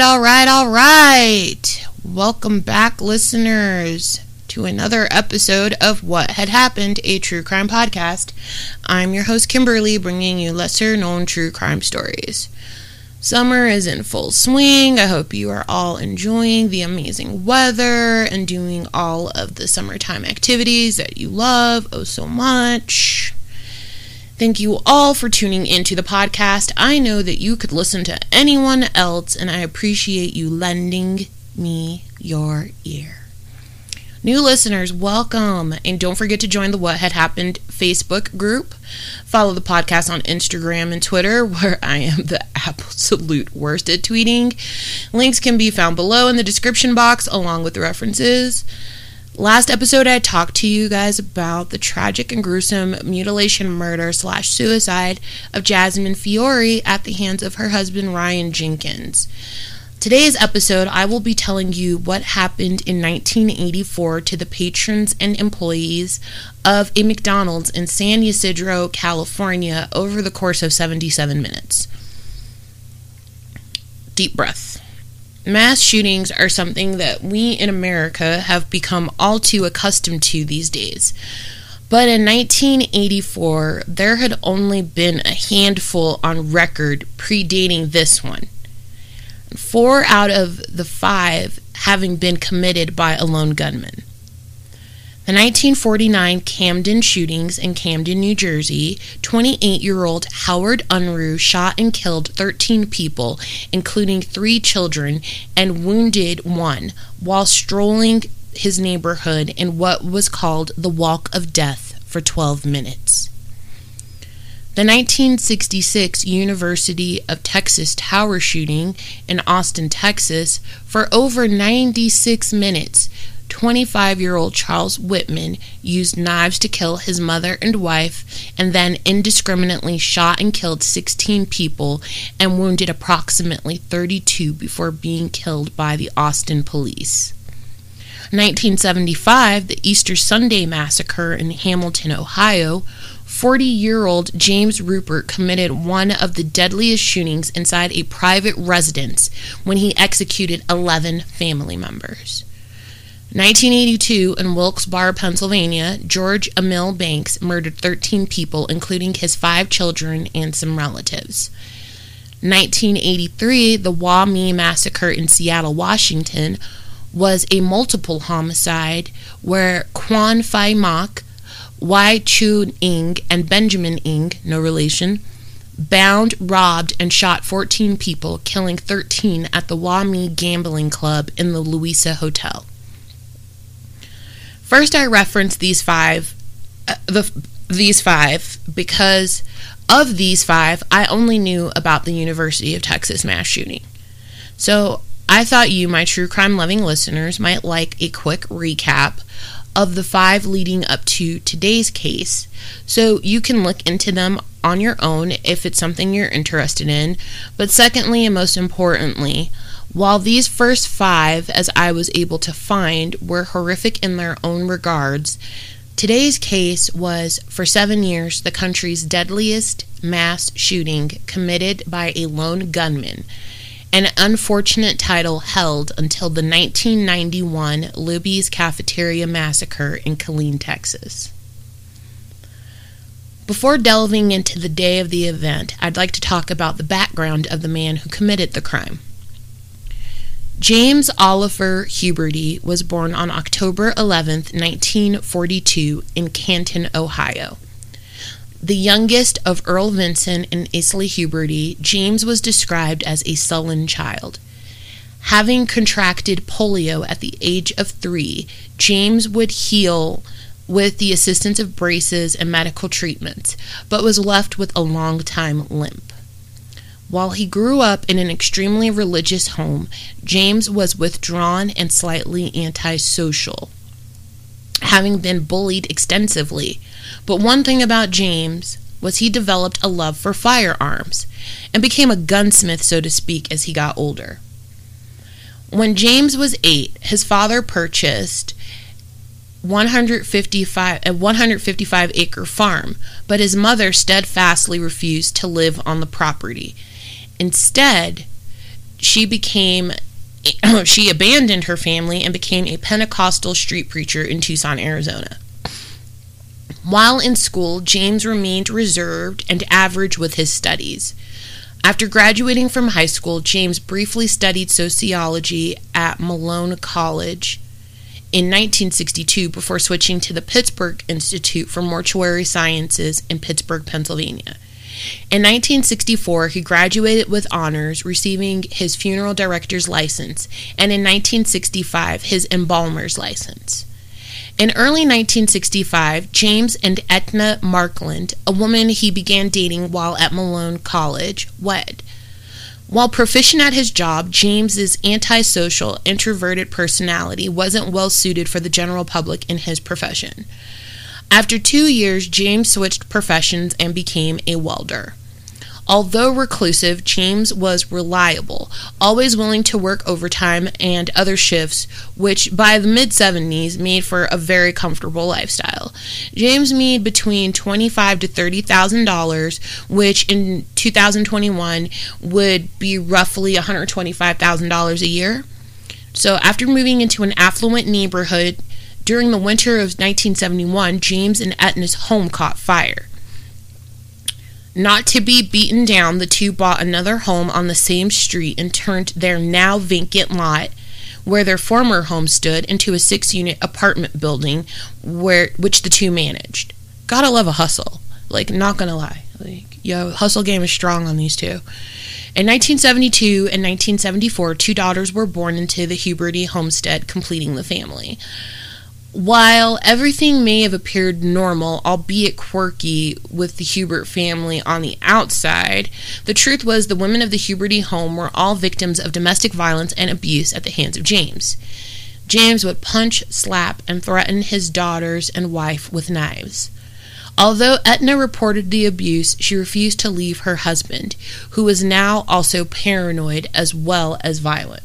All right, all right, all right. Welcome back, listeners, to another episode of What Had Happened, a true crime podcast. I'm your host, Kimberly, bringing you lesser known true crime stories. Summer is in full swing. I hope you are all enjoying the amazing weather and doing all of the summertime activities that you love oh so much. Thank you all for tuning into the podcast. I know that you could listen to anyone else, and I appreciate you lending me your ear. New listeners, welcome. And don't forget to join the What Had Happened Facebook group. Follow the podcast on Instagram and Twitter, where I am the absolute worst at tweeting. Links can be found below in the description box, along with the references. Last episode, I talked to you guys about the tragic and gruesome mutilation, murder, slash suicide of Jasmine Fiore at the hands of her husband, Ryan Jenkins. Today's episode, I will be telling you what happened in 1984 to the patrons and employees of a McDonald's in San Ysidro, California, over the course of 77 minutes. Deep breath mass shootings are something that we in America have become all too accustomed to these days. But in 1984, there had only been a handful on record predating this one. Four out of the five having been committed by a lone gunman. The 1949 Camden shootings in Camden, New Jersey, 28 year old Howard Unruh shot and killed 13 people, including three children, and wounded one while strolling his neighborhood in what was called the Walk of Death for 12 minutes. The 1966 University of Texas tower shooting in Austin, Texas, for over 96 minutes 25 year old Charles Whitman used knives to kill his mother and wife and then indiscriminately shot and killed 16 people and wounded approximately 32 before being killed by the Austin police. 1975, the Easter Sunday massacre in Hamilton, Ohio, 40 year old James Ruppert committed one of the deadliest shootings inside a private residence when he executed 11 family members. 1982 in Wilkes-Barre, Pennsylvania, George Emil Banks murdered 13 people, including his five children and some relatives. 1983, the Wah-Mee massacre in Seattle, Washington, was a multiple homicide where Kwan Fai Mak, Wai Chu Ing, and Benjamin Ing, no relation, bound, robbed, and shot 14 people, killing 13 at the Wah-Mee Gambling Club in the Louisa Hotel. First, I reference these five, uh, the these five because of these five, I only knew about the University of Texas mass shooting. So I thought you, my true crime loving listeners, might like a quick recap of the five leading up to today's case so you can look into them on your own if it's something you're interested in. But secondly, and most importantly, while these first five, as I was able to find, were horrific in their own regards, today's case was, for seven years, the country's deadliest mass shooting committed by a lone gunman, an unfortunate title held until the 1991 Luby's Cafeteria Massacre in Killeen, Texas. Before delving into the day of the event, I'd like to talk about the background of the man who committed the crime. James Oliver Huberty was born on October 11, 1942, in Canton, Ohio. The youngest of Earl Vinson and Isley Huberty, James was described as a sullen child. Having contracted polio at the age of three, James would heal with the assistance of braces and medical treatments, but was left with a long time limp. While he grew up in an extremely religious home, James was withdrawn and slightly antisocial, having been bullied extensively. But one thing about James was he developed a love for firearms and became a gunsmith, so to speak, as he got older. When James was eight, his father purchased 155 a 155 acre farm, but his mother steadfastly refused to live on the property Instead, she became she abandoned her family and became a Pentecostal street preacher in Tucson, Arizona. While in school, James remained reserved and average with his studies. After graduating from high school, James briefly studied sociology at Malone College in 1962 before switching to the Pittsburgh Institute for Mortuary Sciences in Pittsburgh, Pennsylvania. In 1964, he graduated with honors, receiving his funeral director's license, and in 1965, his embalmer's license. In early 1965, James and Etna Markland, a woman he began dating while at Malone College, wed. While proficient at his job, James's antisocial, introverted personality wasn't well suited for the general public in his profession. After two years, James switched professions and became a welder. Although reclusive, James was reliable, always willing to work overtime and other shifts, which by the mid 70s made for a very comfortable lifestyle. James made between twenty-five to thirty thousand dollars, which in 2021 would be roughly one hundred twenty-five thousand dollars a year. So after moving into an affluent neighborhood during the winter of 1971, James and Etna's home caught fire. Not to be beaten down, the two bought another home on the same street and turned their now vacant lot where their former home stood into a six unit apartment building where which the two managed. Gotta love a hustle. Like not gonna lie. Like yo, hustle game is strong on these two. In 1972 and 1974, two daughters were born into the Huberty homestead, completing the family. While everything may have appeared normal, albeit quirky, with the Hubert family on the outside, the truth was the women of the Huberty home were all victims of domestic violence and abuse at the hands of James. James would punch, slap, and threaten his daughters and wife with knives. Although Etna reported the abuse, she refused to leave her husband, who was now also paranoid as well as violent.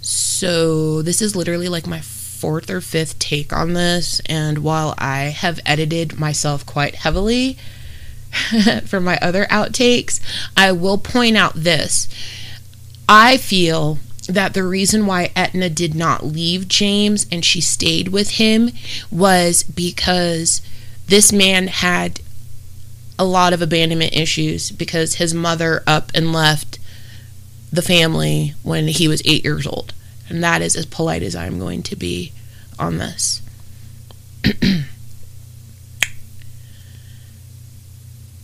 So, this is literally like my fourth or fifth take on this, and while I have edited myself quite heavily for my other outtakes, I will point out this. I feel that the reason why Etna did not leave James and she stayed with him was because this man had a lot of abandonment issues because his mother up and left the family when he was eight years old. And that is as polite as I'm going to be on this.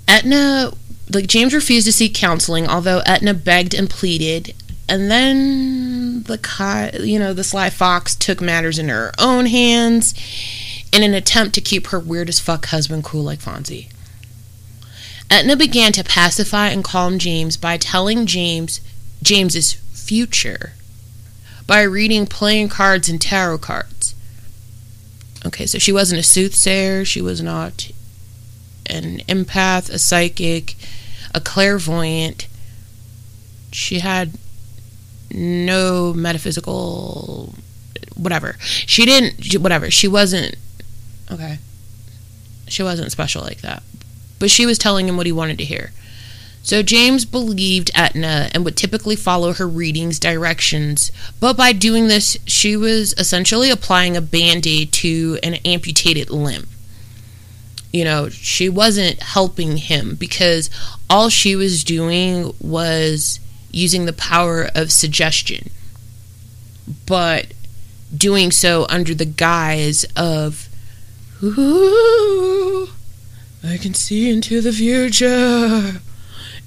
Etna, like James refused to seek counseling, although Etna begged and pleaded. And then the you know the sly fox took matters in her own hands in an attempt to keep her weird as fuck husband cool like Fonzie. Etna began to pacify and calm James by telling James James's future by reading playing cards and tarot cards. Okay, so she wasn't a soothsayer, she was not an empath, a psychic, a clairvoyant. She had no metaphysical whatever. She didn't whatever. She wasn't okay. She wasn't special like that. But she was telling him what he wanted to hear. So James believed Etna and would typically follow her readings directions, but by doing this, she was essentially applying a band aid to an amputated limb. You know, she wasn't helping him because all she was doing was using the power of suggestion, but doing so under the guise of, Ooh, I can see into the future.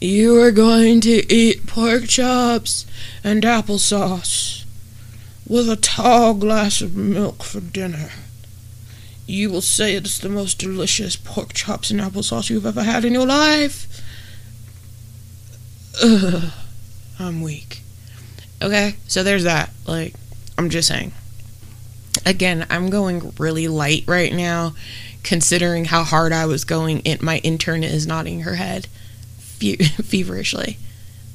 You are going to eat pork chops and applesauce with a tall glass of milk for dinner. You will say it's the most delicious pork chops and applesauce you've ever had in your life. Ugh, I'm weak. Okay, so there's that. Like, I'm just saying. Again, I'm going really light right now, considering how hard I was going. It, my intern is nodding her head fe- feverishly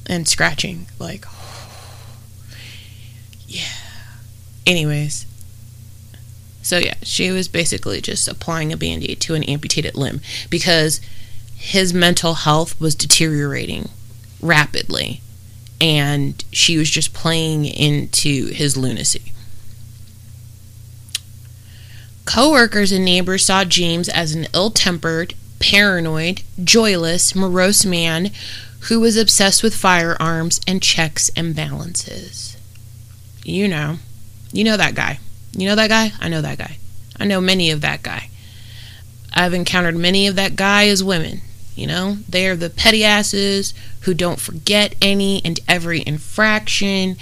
and scratching like yeah anyways so yeah she was basically just applying a band-aid to an amputated limb because his mental health was deteriorating rapidly and she was just playing into his lunacy. Coworkers and neighbors saw James as an ill tempered, paranoid, joyless, morose man who was obsessed with firearms and checks and balances. You know. You know that guy. You know that guy? I know that guy. I know many of that guy. I've encountered many of that guy as women. You know, they are the petty asses who don't forget any and every infraction,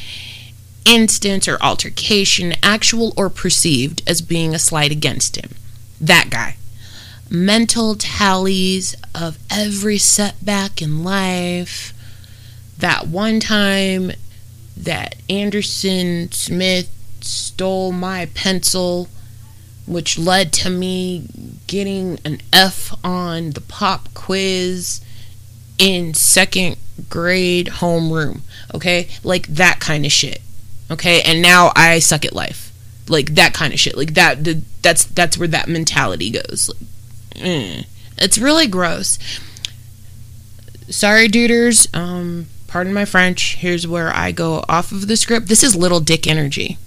instance, or altercation, actual or perceived, as being a slight against him. That guy. Mental tallies of every setback in life. That one time that Anderson Smith stole my pencil which led to me getting an F on the pop quiz in second grade homeroom. Okay? Like that kind of shit. Okay? And now I suck at life. Like that kind of shit. Like that that's that's where that mentality goes. Like, mm. It's really gross. Sorry, duders. Um, pardon my French. Here's where I go off of the script. This is little dick energy.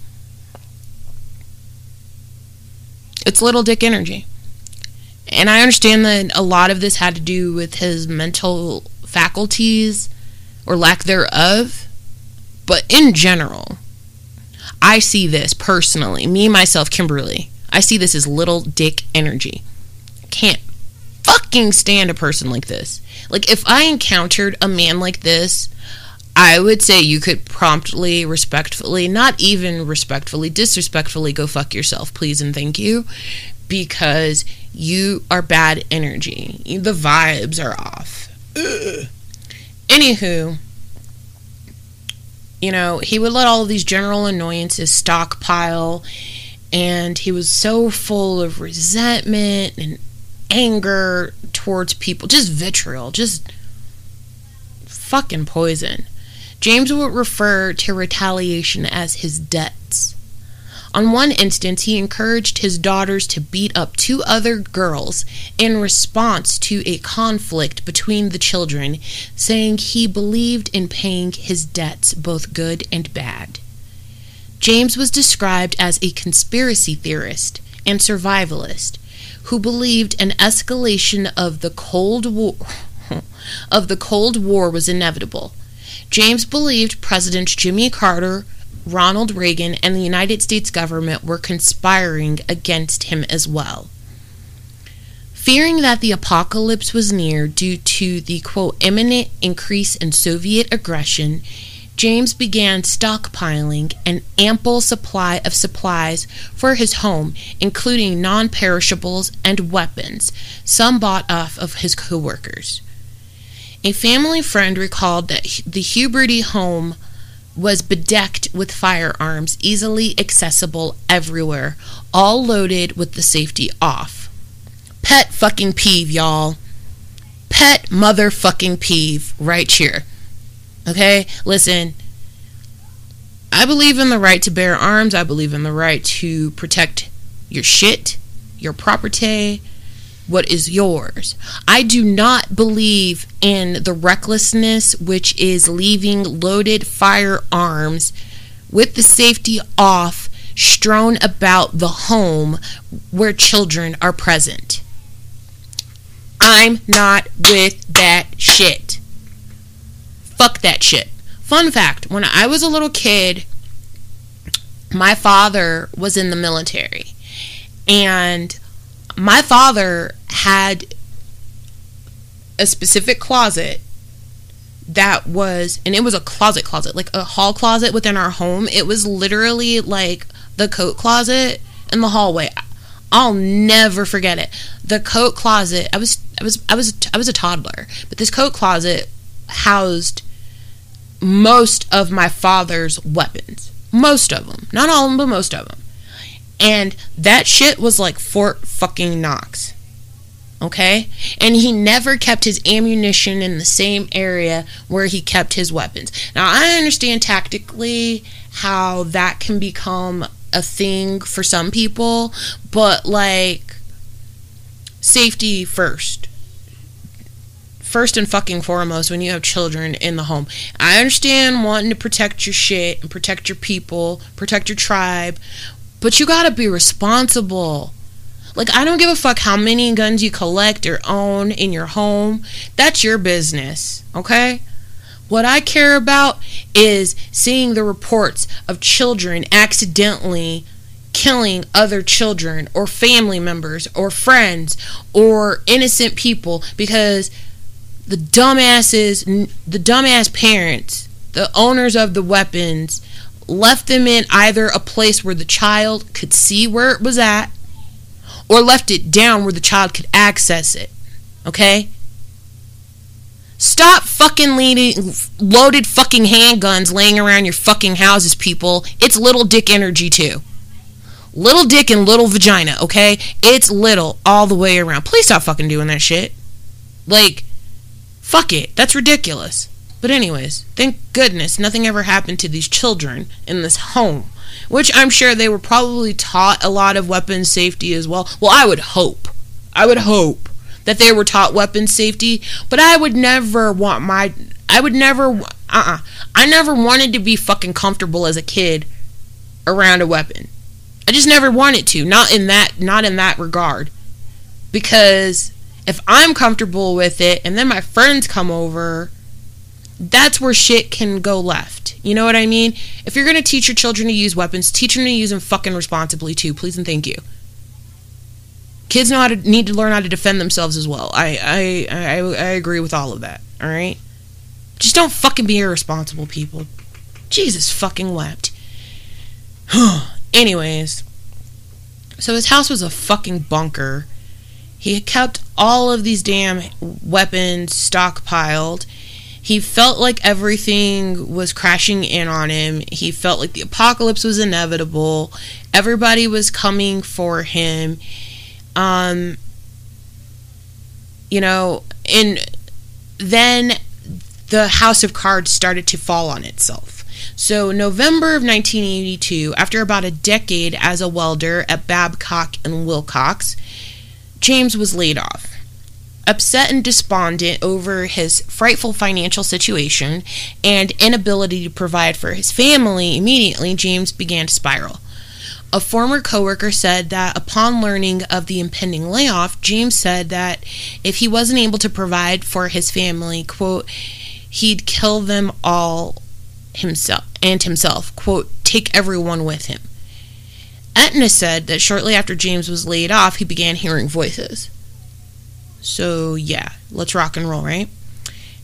It's little dick energy. And I understand that a lot of this had to do with his mental faculties or lack thereof. But in general, I see this personally, me, myself, Kimberly, I see this as little dick energy. Can't fucking stand a person like this. Like, if I encountered a man like this, I would say you could promptly, respectfully, not even respectfully, disrespectfully go fuck yourself, please and thank you, because you are bad energy. The vibes are off. Ugh. Anywho, you know, he would let all of these general annoyances stockpile, and he was so full of resentment and anger towards people, just vitriol, just fucking poison. James would refer to retaliation as his debts. On one instance, he encouraged his daughters to beat up two other girls in response to a conflict between the children, saying he believed in paying his debts, both good and bad. James was described as a conspiracy theorist and survivalist who believed an escalation of the Cold War of the Cold War was inevitable James believed President Jimmy Carter, Ronald Reagan, and the United States government were conspiring against him as well. Fearing that the apocalypse was near due to the quote imminent increase in Soviet aggression, James began stockpiling an ample supply of supplies for his home, including non perishables and weapons, some bought off of his coworkers. A family friend recalled that the Huberty home was bedecked with firearms, easily accessible everywhere, all loaded with the safety off. Pet fucking peeve, y'all. Pet motherfucking peeve right here. Okay? Listen. I believe in the right to bear arms. I believe in the right to protect your shit, your property, what is yours. I do not believe in the recklessness which is leaving loaded firearms with the safety off strewn about the home where children are present. I'm not with that shit. Fuck that shit. Fun fact when I was a little kid, my father was in the military. And my father had a specific closet that was and it was a closet closet like a hall closet within our home it was literally like the coat closet in the hallway i'll never forget it the coat closet i was i was i was i was a toddler but this coat closet housed most of my father's weapons most of them not all of them but most of them and that shit was like Fort fucking Knox. Okay? And he never kept his ammunition in the same area where he kept his weapons. Now, I understand tactically how that can become a thing for some people, but like safety first. First and fucking foremost when you have children in the home. I understand wanting to protect your shit and protect your people, protect your tribe, but you gotta be responsible. Like, I don't give a fuck how many guns you collect or own in your home. That's your business, okay? What I care about is seeing the reports of children accidentally killing other children or family members or friends or innocent people because the dumbasses, the dumbass parents, the owners of the weapons left them in either a place where the child could see where it was at or left it down where the child could access it. Okay? Stop fucking leading loaded fucking handguns laying around your fucking houses, people. It's little dick energy too. Little dick and little vagina, okay? It's little all the way around. Please stop fucking doing that shit. Like, fuck it. That's ridiculous. But, anyways, thank goodness nothing ever happened to these children in this home, which I'm sure they were probably taught a lot of weapons safety as well. Well, I would hope. I would hope that they were taught weapons safety, but I would never want my. I would never. Uh uh-uh. uh I never wanted to be fucking comfortable as a kid around a weapon. I just never wanted to. Not in that. Not in that regard. Because if I'm comfortable with it and then my friends come over that's where shit can go left. You know what I mean? If you're going to teach your children to use weapons, teach them to use them fucking responsibly too. Please and thank you. Kids know how to need to learn how to defend themselves as well. I I I, I agree with all of that. All right, just don't fucking be irresponsible, people. Jesus fucking wept. Anyways, so his house was a fucking bunker. He had kept all of these damn weapons stockpiled he felt like everything was crashing in on him. He felt like the apocalypse was inevitable. Everybody was coming for him. Um, you know, and then the house of cards started to fall on itself. So, November of 1982, after about a decade as a welder at Babcock and Wilcox, James was laid off. Upset and despondent over his frightful financial situation and inability to provide for his family, immediately James began to spiral. A former coworker said that upon learning of the impending layoff, James said that if he wasn't able to provide for his family, quote, he'd kill them all himself and himself, quote, take everyone with him. Etna said that shortly after James was laid off, he began hearing voices. So, yeah, let's rock and roll, right?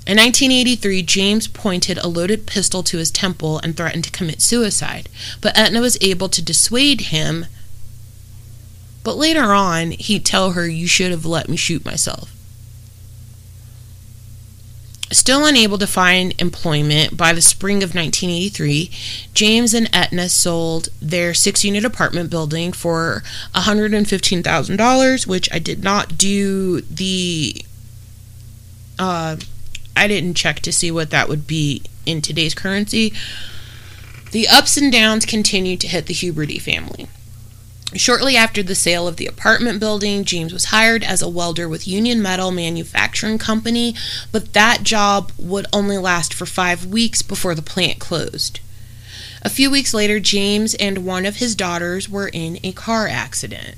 In 1983, James pointed a loaded pistol to his temple and threatened to commit suicide, but Etna was able to dissuade him. But later on, he'd tell her, You should have let me shoot myself. Still unable to find employment by the spring of 1983, James and Etna sold their six unit apartment building for $115,000, which I did not do the. Uh, I didn't check to see what that would be in today's currency. The ups and downs continued to hit the Huberty family. Shortly after the sale of the apartment building, James was hired as a welder with Union Metal Manufacturing Company, but that job would only last for five weeks before the plant closed. A few weeks later, James and one of his daughters were in a car accident.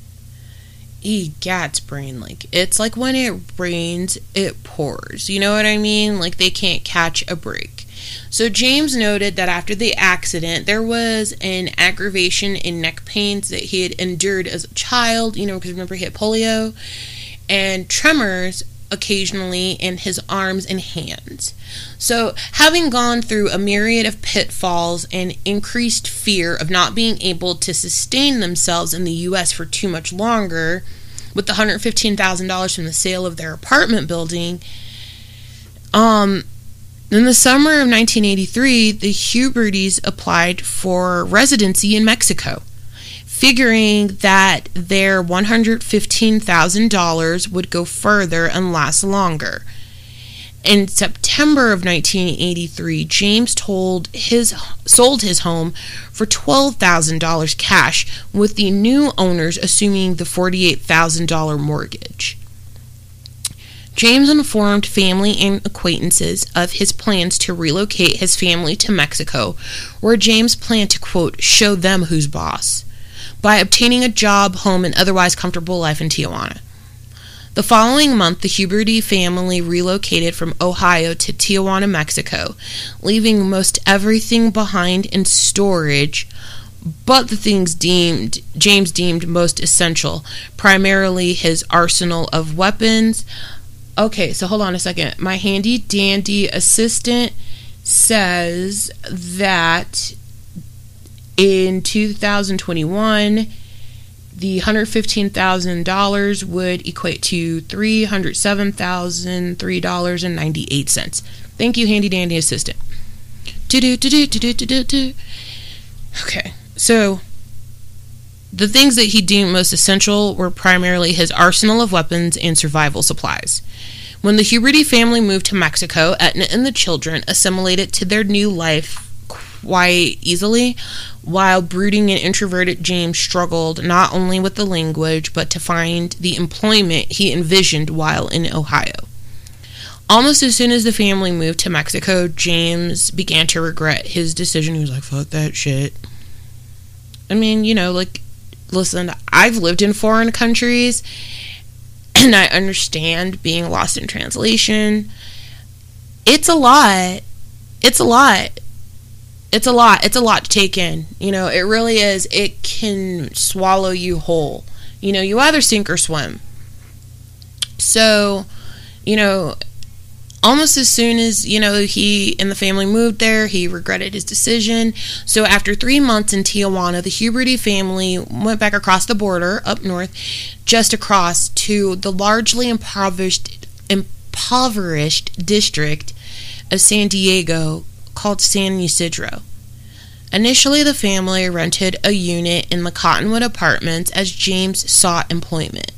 Egat's brain like it's like when it rains, it pours. You know what I mean? Like they can't catch a break. So James noted that after the accident, there was an aggravation in neck pains that he had endured as a child, you know, because remember he had polio, and tremors occasionally in his arms and hands. So, having gone through a myriad of pitfalls and increased fear of not being able to sustain themselves in the US for too much longer, with the $115,000 from the sale of their apartment building, um, in the summer of 1983, the Hubertys applied for residency in Mexico, figuring that their $115,000 would go further and last longer. In September of 1983, James told his sold his home for $12,000 cash with the new owners assuming the $48,000 mortgage. James informed family and acquaintances of his plans to relocate his family to Mexico, where James planned to, quote, show them who's boss, by obtaining a job, home, and otherwise comfortable life in Tijuana. The following month, the Huberty family relocated from Ohio to Tijuana, Mexico, leaving most everything behind in storage but the things deemed James deemed most essential, primarily his arsenal of weapons. Okay, so hold on a second. My handy dandy assistant says that in 2021 the $115,000 would equate to $307,003.98. Thank you, handy dandy assistant. Okay, so the things that he deemed most essential were primarily his arsenal of weapons and survival supplies. When the Huberty family moved to Mexico, Etna and the children assimilated to their new life quite easily, while brooding and introverted James struggled not only with the language but to find the employment he envisioned while in Ohio. Almost as soon as the family moved to Mexico, James began to regret his decision. He was like, fuck that shit. I mean, you know, like, listen, I've lived in foreign countries and I understand being lost in translation. It's a lot. It's a lot it's a lot. It's a lot to take in. You know, it really is. It can swallow you whole. You know, you either sink or swim. So, you know, almost as soon as, you know, he and the family moved there, he regretted his decision. So, after three months in Tijuana, the Huberty family went back across the border up north, just across to the largely impoverished, impoverished district of San Diego called San Ysidro. Initially, the family rented a unit in the Cottonwood Apartments as James sought employment.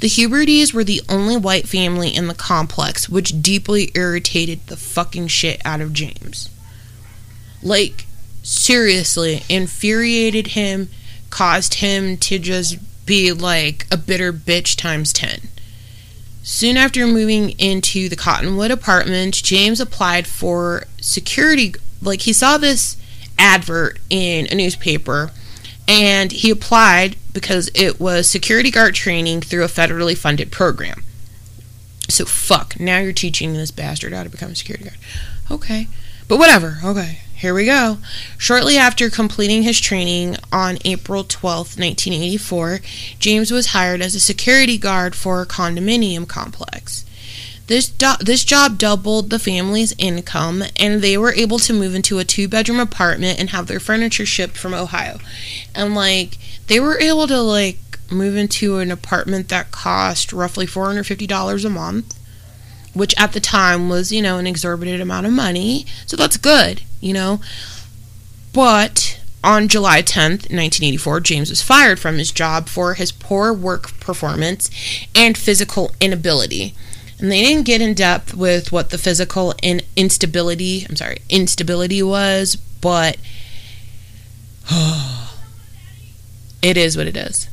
The Hubertys were the only white family in the complex, which deeply irritated the fucking shit out of James. Like, seriously, infuriated him, caused him to just be like a bitter bitch times 10. Soon after moving into the Cottonwood apartment, James applied for security. Like, he saw this advert in a newspaper and he applied because it was security guard training through a federally funded program. So, fuck, now you're teaching this bastard how to become a security guard. Okay. But whatever. Okay. Here we go. Shortly after completing his training on April 12, 1984, James was hired as a security guard for a condominium complex. This do- this job doubled the family's income and they were able to move into a two-bedroom apartment and have their furniture shipped from Ohio. And like they were able to like move into an apartment that cost roughly $450 a month which at the time was, you know, an exorbitant amount of money. So that's good, you know. But on July 10th, 1984, James was fired from his job for his poor work performance and physical inability. And they didn't get in depth with what the physical in- instability, I'm sorry, instability was, but it is what it is.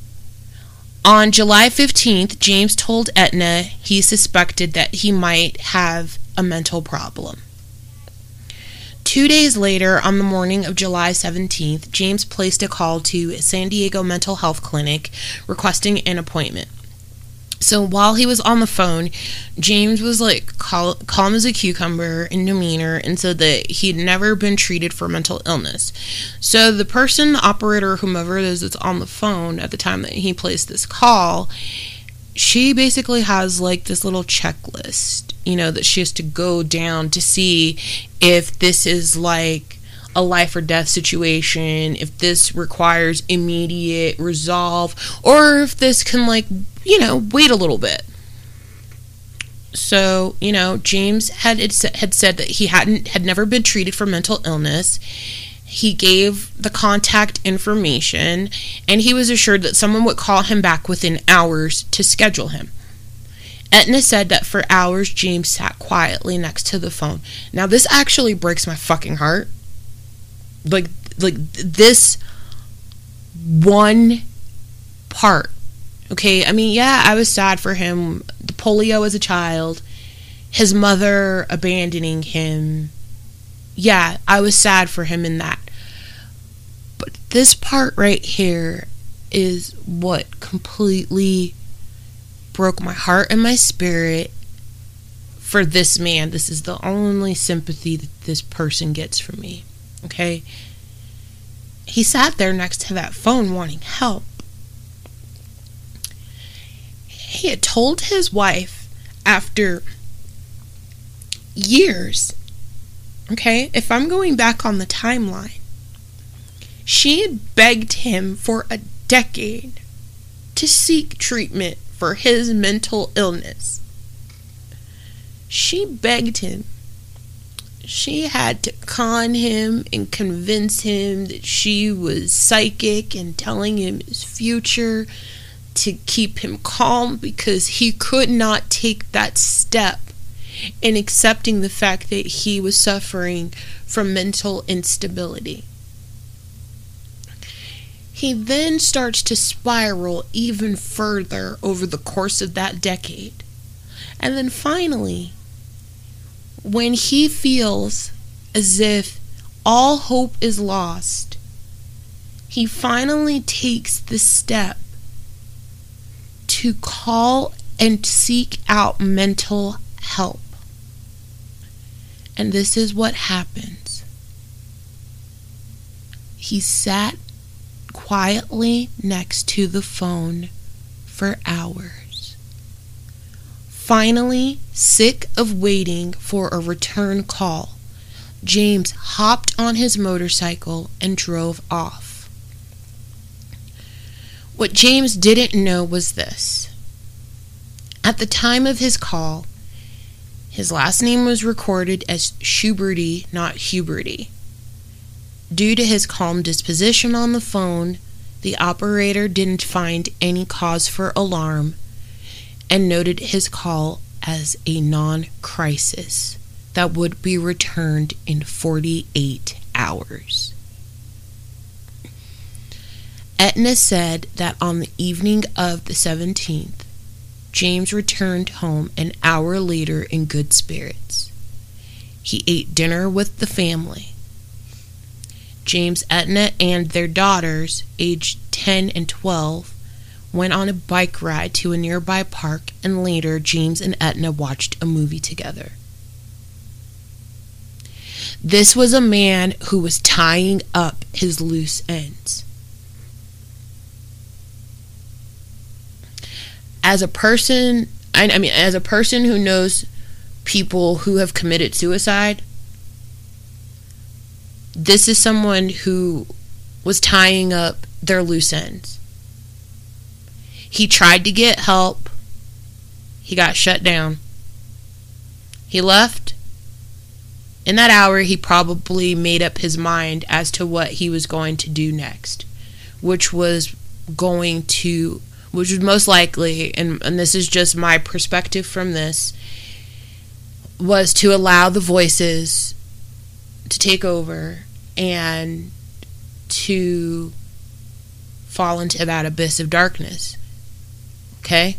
On July 15th, James told Etna he suspected that he might have a mental problem. Two days later, on the morning of July 17th, James placed a call to San Diego Mental Health Clinic requesting an appointment. So while he was on the phone, James was like cal- calm as a cucumber in demeanor and said that he'd never been treated for mental illness. So the person, the operator, whomever it is that's on the phone at the time that he placed this call, she basically has like this little checklist, you know, that she has to go down to see if this is like a life or death situation, if this requires immediate resolve, or if this can, like, you know, wait a little bit. So, you know, James had had said that he hadn't had never been treated for mental illness. He gave the contact information and he was assured that someone would call him back within hours to schedule him. Etna said that for hours James sat quietly next to the phone. Now this actually breaks my fucking heart like like this one part okay i mean yeah i was sad for him the polio as a child, his mother abandoning him. Yeah, I was sad for him in that. But this part right here is what completely broke my heart and my spirit for this man. This is the only sympathy that this person gets from me. Okay? He sat there next to that phone wanting help. He had told his wife after years, okay, if I'm going back on the timeline, she had begged him for a decade to seek treatment for his mental illness. She begged him. She had to con him and convince him that she was psychic and telling him his future to keep him calm because he could not take that step in accepting the fact that he was suffering from mental instability. He then starts to spiral even further over the course of that decade. And then finally, when he feels as if all hope is lost, he finally takes the step to call and seek out mental help. And this is what happens. He sat quietly next to the phone for hours. Finally, sick of waiting for a return call, James hopped on his motorcycle and drove off. What James didn't know was this. At the time of his call, his last name was recorded as Schuberty, not Huberty. Due to his calm disposition on the phone, the operator didn't find any cause for alarm and noted his call as a non crisis that would be returned in 48 hours. Etna said that on the evening of the 17th, James returned home an hour later in good spirits. He ate dinner with the family James Etna and their daughters, aged 10 and 12, went on a bike ride to a nearby park, and later James and Etna watched a movie together. This was a man who was tying up his loose ends. As a person, I mean, as a person who knows people who have committed suicide, this is someone who was tying up their loose ends. He tried to get help. He got shut down. He left. In that hour, he probably made up his mind as to what he was going to do next, which was going to, which was most likely, and, and this is just my perspective from this, was to allow the voices to take over and to fall into that abyss of darkness. Okay?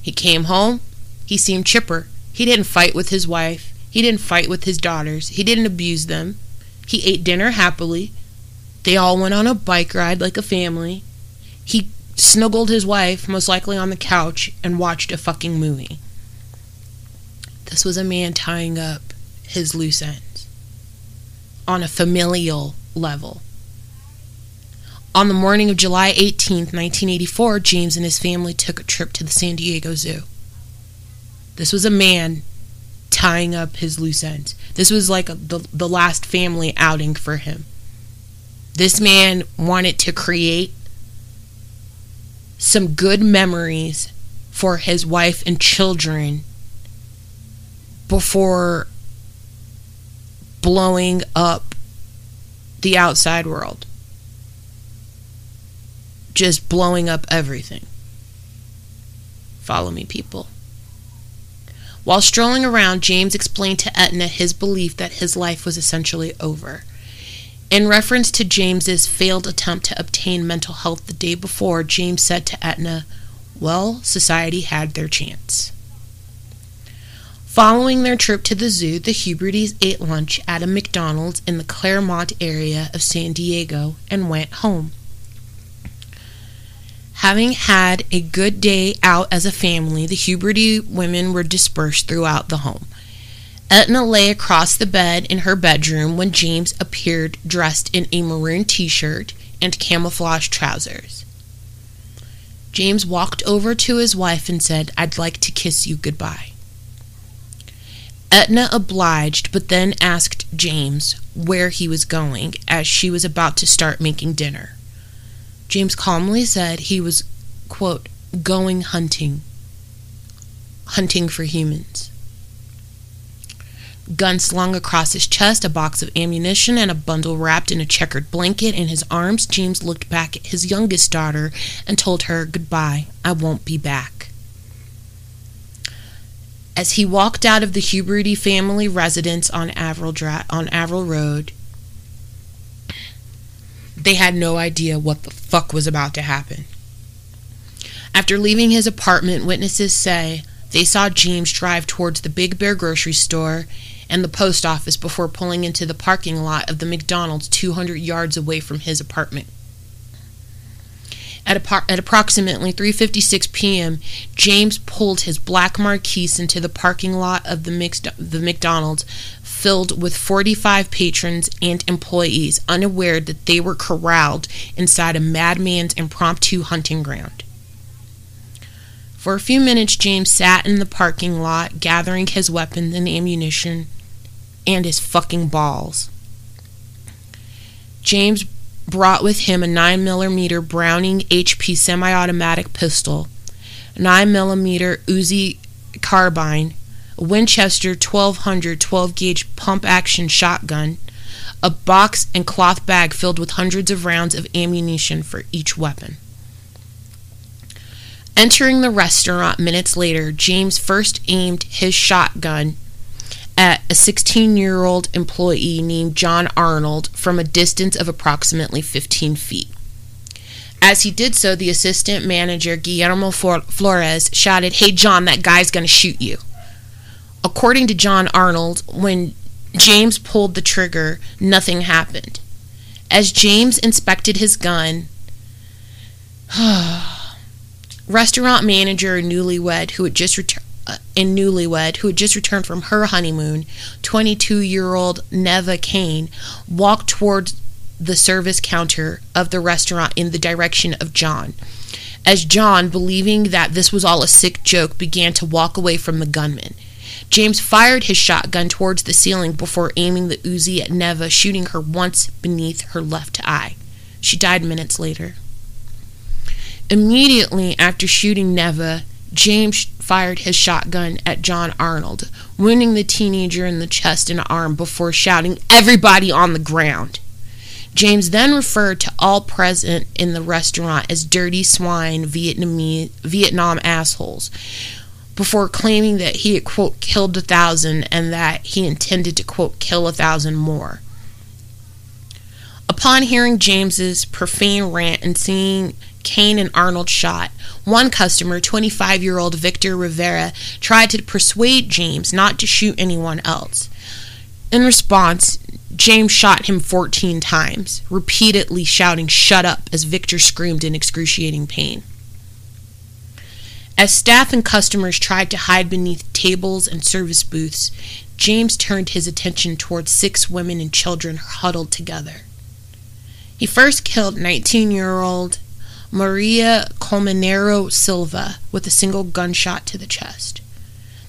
He came home. He seemed chipper. He didn't fight with his wife. He didn't fight with his daughters. He didn't abuse them. He ate dinner happily. They all went on a bike ride like a family. He snuggled his wife, most likely on the couch, and watched a fucking movie. This was a man tying up his loose ends on a familial level. On the morning of July 18, 1984, James and his family took a trip to the San Diego Zoo. This was a man tying up his loose ends. This was like a, the, the last family outing for him. This man wanted to create some good memories for his wife and children before blowing up the outside world. Just blowing up everything. Follow me, people. While strolling around, James explained to Etna his belief that his life was essentially over. In reference to James's failed attempt to obtain mental health the day before, James said to Etna, Well, society had their chance. Following their trip to the zoo, the Hubertys ate lunch at a McDonald's in the Clairemont area of San Diego and went home. Having had a good day out as a family, the Huberty women were dispersed throughout the home. Etna lay across the bed in her bedroom when James appeared dressed in a maroon t shirt and camouflage trousers. James walked over to his wife and said, I'd like to kiss you goodbye. Etna obliged, but then asked James where he was going as she was about to start making dinner. James calmly said he was, quote, going hunting. Hunting for humans. Gun slung across his chest, a box of ammunition, and a bundle wrapped in a checkered blanket in his arms, James looked back at his youngest daughter and told her, Goodbye, I won't be back. As he walked out of the Huberty family residence on Avril, Dra- on Averil Road, they had no idea what the fuck was about to happen. After leaving his apartment, witnesses say they saw James drive towards the Big Bear grocery store and the post office before pulling into the parking lot of the McDonald's 200 yards away from his apartment. At, at approximately 3:56 p.m., James pulled his black Marquis into the parking lot of the, mixed, the McDonald's, filled with 45 patrons and employees, unaware that they were corralled inside a madman's impromptu hunting ground. For a few minutes, James sat in the parking lot, gathering his weapons and ammunition and his fucking balls. James brought with him a 9mm Browning HP semi automatic pistol, 9mm Uzi carbine, a Winchester 1200 12 gauge pump action shotgun, a box and cloth bag filled with hundreds of rounds of ammunition for each weapon. Entering the restaurant minutes later, James first aimed his shotgun at a 16 year old employee named John Arnold from a distance of approximately 15 feet. As he did so, the assistant manager, Guillermo Flores, shouted, Hey, John, that guy's going to shoot you. According to John Arnold, when James pulled the trigger, nothing happened. As James inspected his gun, restaurant manager newlywed who had just returned Uh, in Newlywed, who had just returned from her honeymoon, 22 year old Neva Caine, walked towards the service counter of the restaurant in the direction of John. As John, believing that this was all a sick joke, began to walk away from the gunman. James fired his shotgun towards the ceiling before aiming the Uzi at Neva, shooting her once beneath her left eye. She died minutes later. Immediately after shooting Neva, James fired his shotgun at John Arnold, wounding the teenager in the chest and arm before shouting, Everybody on the ground! James then referred to all present in the restaurant as dirty swine Vietnamese, Vietnam assholes before claiming that he had, quote, killed a thousand and that he intended to, quote, kill a thousand more. Upon hearing James's profane rant and seeing Caine and Arnold shot. One customer, 25 year old Victor Rivera, tried to persuade James not to shoot anyone else. In response, James shot him 14 times, repeatedly shouting, Shut up, as Victor screamed in excruciating pain. As staff and customers tried to hide beneath tables and service booths, James turned his attention towards six women and children huddled together. He first killed 19 year old Maria Colmenero Silva with a single gunshot to the chest,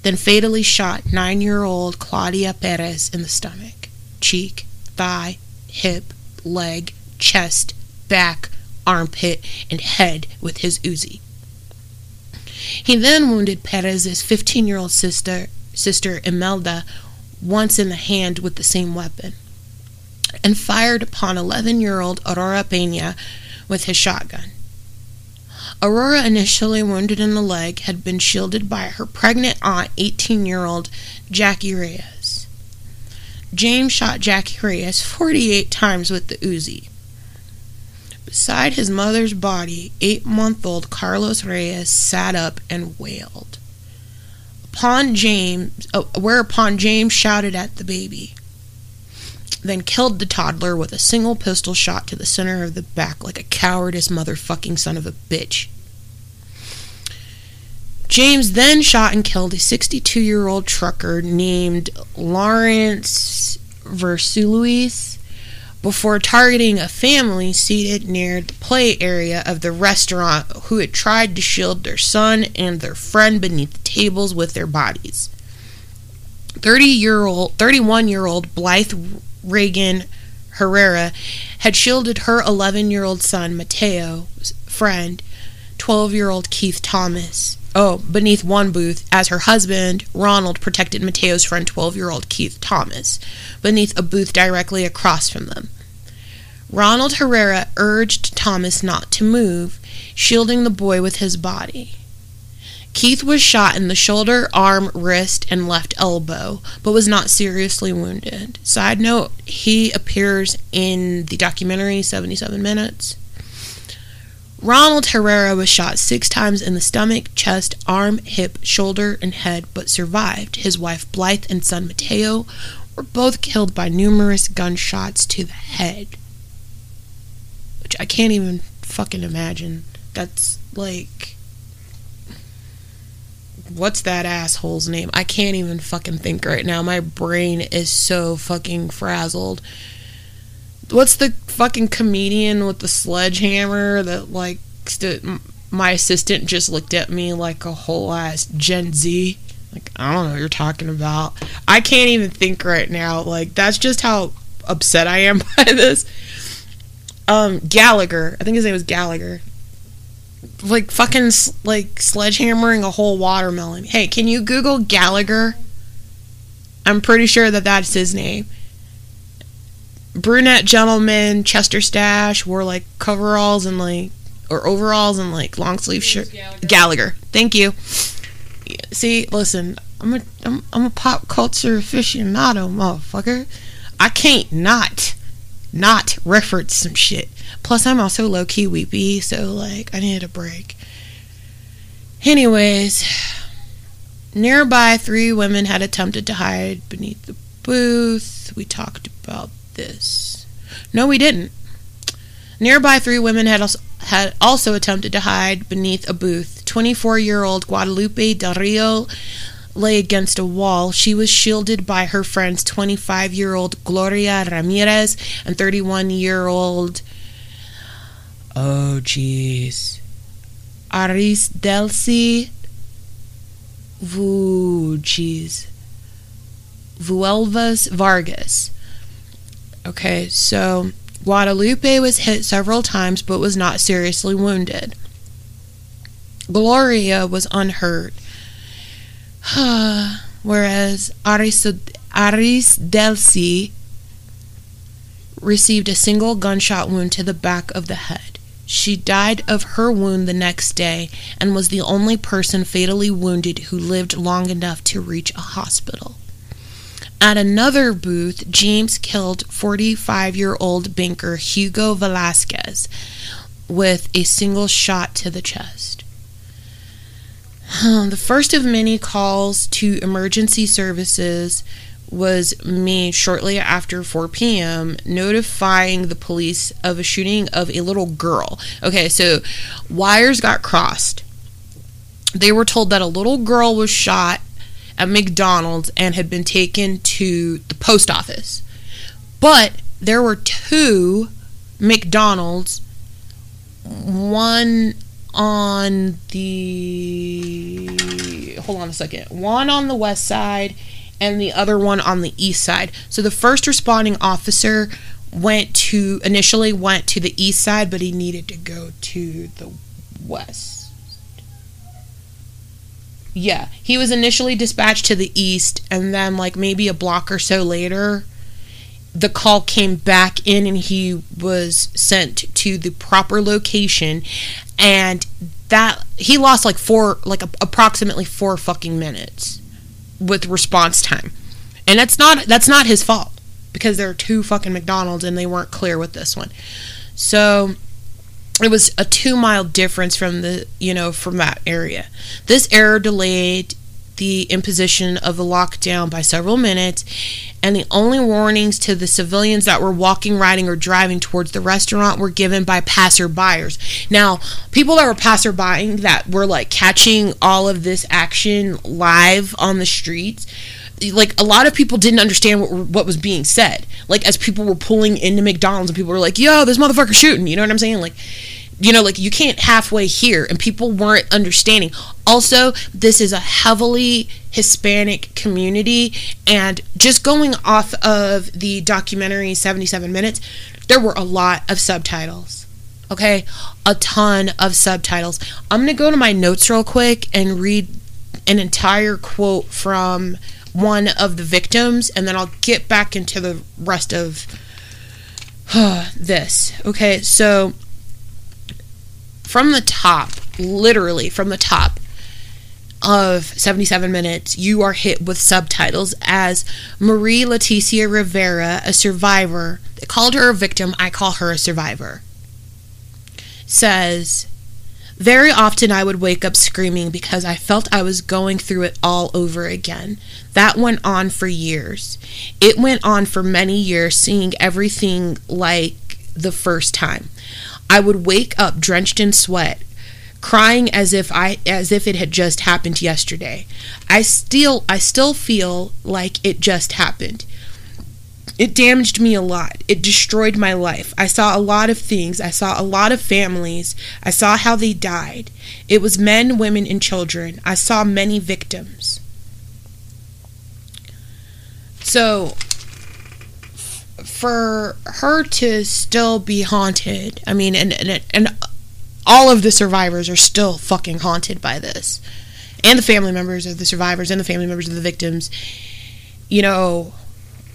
then fatally shot nine year old Claudia Perez in the stomach, cheek, thigh, hip, leg, chest, back, armpit, and head with his Uzi. He then wounded Perez's 15 year old sister, sister Imelda, once in the hand with the same weapon, and fired upon 11 year old Aurora Pena with his shotgun. Aurora, initially wounded in the leg, had been shielded by her pregnant aunt, 18 year old Jackie Reyes. James shot Jackie Reyes 48 times with the Uzi. Beside his mother's body, eight month old Carlos Reyes sat up and wailed. Upon James, uh, whereupon James shouted at the baby, then killed the toddler with a single pistol shot to the center of the back like a cowardice motherfucking son of a bitch. James then shot and killed a 62 year old trucker named Lawrence Versulis before targeting a family seated near the play area of the restaurant who had tried to shield their son and their friend beneath the tables with their bodies. 30 year old 31 year old Blythe Reagan Herrera had shielded her 11 year old son Mateo's friend 12 year old Keith Thomas oh, beneath one booth as her husband, Ronald, protected Mateo's friend, 12 year old Keith Thomas, beneath a booth directly across from them. Ronald Herrera urged Thomas not to move, shielding the boy with his body. Keith was shot in the shoulder, arm, wrist, and left elbow, but was not seriously wounded. Side note, he appears in the documentary 77 Minutes. Ronald Herrera was shot six times in the stomach, chest, arm, hip, shoulder, and head, but survived. His wife Blythe and son Mateo were both killed by numerous gunshots to the head. Which I can't even fucking imagine. That's like. What's that asshole's name? I can't even fucking think right now. My brain is so fucking frazzled what's the fucking comedian with the sledgehammer that like st- my assistant just looked at me like a whole ass Gen Z. Like I don't know what you're talking about. I can't even think right now. Like that's just how upset I am by this. Um, Gallagher. I think his name was Gallagher. Like fucking like sledgehammering a whole watermelon. Hey, can you Google Gallagher? I'm pretty sure that that's his name brunette gentleman, Chester stash, wore like coveralls and like or overalls and like long sleeve shirt. Gallagher. Gallagher. Thank you. See, listen, I'm a I'm, I'm a pop culture aficionado, motherfucker. I can't not not reference some shit. Plus, I'm also low key weepy, so like I need a break. Anyways, nearby, three women had attempted to hide beneath the booth. We talked about this. No, we didn't. Nearby, three women had also, had also attempted to hide beneath a booth. 24 year old Guadalupe Del Rio lay against a wall. She was shielded by her friends 25 year old Gloria Ramirez and 31 year old. Oh, jeez. Aris Delcy. Vu, jeez. Vuelvas Vargas. Okay, so Guadalupe was hit several times but was not seriously wounded. Gloria was unhurt. Whereas Aris, Aris Delcy received a single gunshot wound to the back of the head. She died of her wound the next day and was the only person fatally wounded who lived long enough to reach a hospital. At another booth, James killed 45 year old banker Hugo Velasquez with a single shot to the chest. The first of many calls to emergency services was made shortly after 4 p.m., notifying the police of a shooting of a little girl. Okay, so wires got crossed. They were told that a little girl was shot at McDonald's and had been taken to the post office. But there were two McDonald's, one on the hold on a second, one on the west side and the other one on the east side. So the first responding officer went to initially went to the east side, but he needed to go to the west yeah, he was initially dispatched to the east, and then, like, maybe a block or so later, the call came back in and he was sent to the proper location. And that he lost like four, like a, approximately four fucking minutes with response time. And that's not that's not his fault because there are two fucking McDonald's and they weren't clear with this one. So it was a two mile difference from the you know from that area this error delayed the imposition of the lockdown by several minutes, and the only warnings to the civilians that were walking, riding, or driving towards the restaurant were given by passerbyers. Now, people that were passerbying that were like catching all of this action live on the streets like a lot of people didn't understand what, what was being said. Like as people were pulling into McDonald's and people were like, "Yo, this motherfucker shooting," you know what I'm saying? Like, you know, like you can't halfway hear, and people weren't understanding. Also, this is a heavily Hispanic community, and just going off of the documentary 77 Minutes, there were a lot of subtitles. Okay, a ton of subtitles. I'm gonna go to my notes real quick and read an entire quote from one of the victims, and then I'll get back into the rest of uh, this. Okay, so from the top, literally from the top of 77 minutes, you are hit with subtitles as Marie Leticia Rivera, a survivor. They called her a victim, I call her a survivor. Says, very often I would wake up screaming because I felt I was going through it all over again. That went on for years. It went on for many years, seeing everything like the first time. I would wake up drenched in sweat, crying as if I as if it had just happened yesterday. I still I still feel like it just happened. It damaged me a lot. It destroyed my life. I saw a lot of things. I saw a lot of families. I saw how they died. It was men, women, and children. I saw many victims. So, for her to still be haunted, I mean, and, and, and all of the survivors are still fucking haunted by this. And the family members of the survivors and the family members of the victims. You know,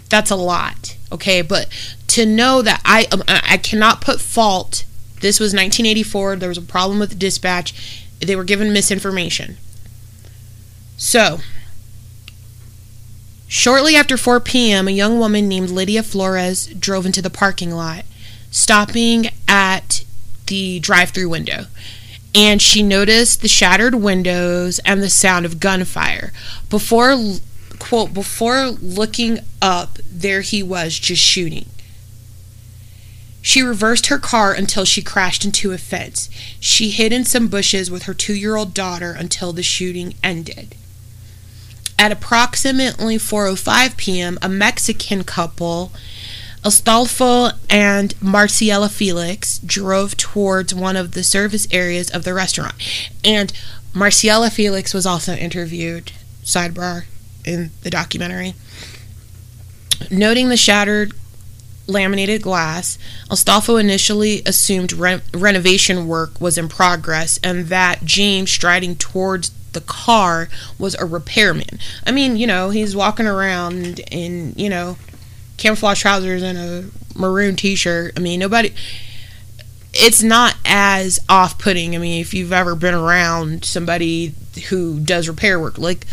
that's a lot okay? But to know that i um, i cannot put fault this was 1984 there was a problem with the dispatch they were given misinformation. So shortly after 4 p.m a young woman named lydia flores drove into the parking lot stopping at the drive-through window. And she noticed the shattered windows and the sound of gunfire. Before quote, before looking up, there he was just shooting. She reversed her car until she crashed into a fence. She hid in some bushes with her two year old daughter until the shooting ended. At approximately 4:05 p.m., a Mexican couple, Astolfo and Marciela Felix, drove towards one of the service areas of the restaurant. And Marciela Felix was also interviewed. Sidebar in the documentary. Noting the shattered laminated glass, Astolfo initially assumed re- renovation work was in progress and that James striding towards the car was a repairman. I mean, you know, he's walking around in, you know, camouflage trousers and a maroon t shirt. I mean, nobody. It's not as off putting. I mean, if you've ever been around somebody who does repair work, like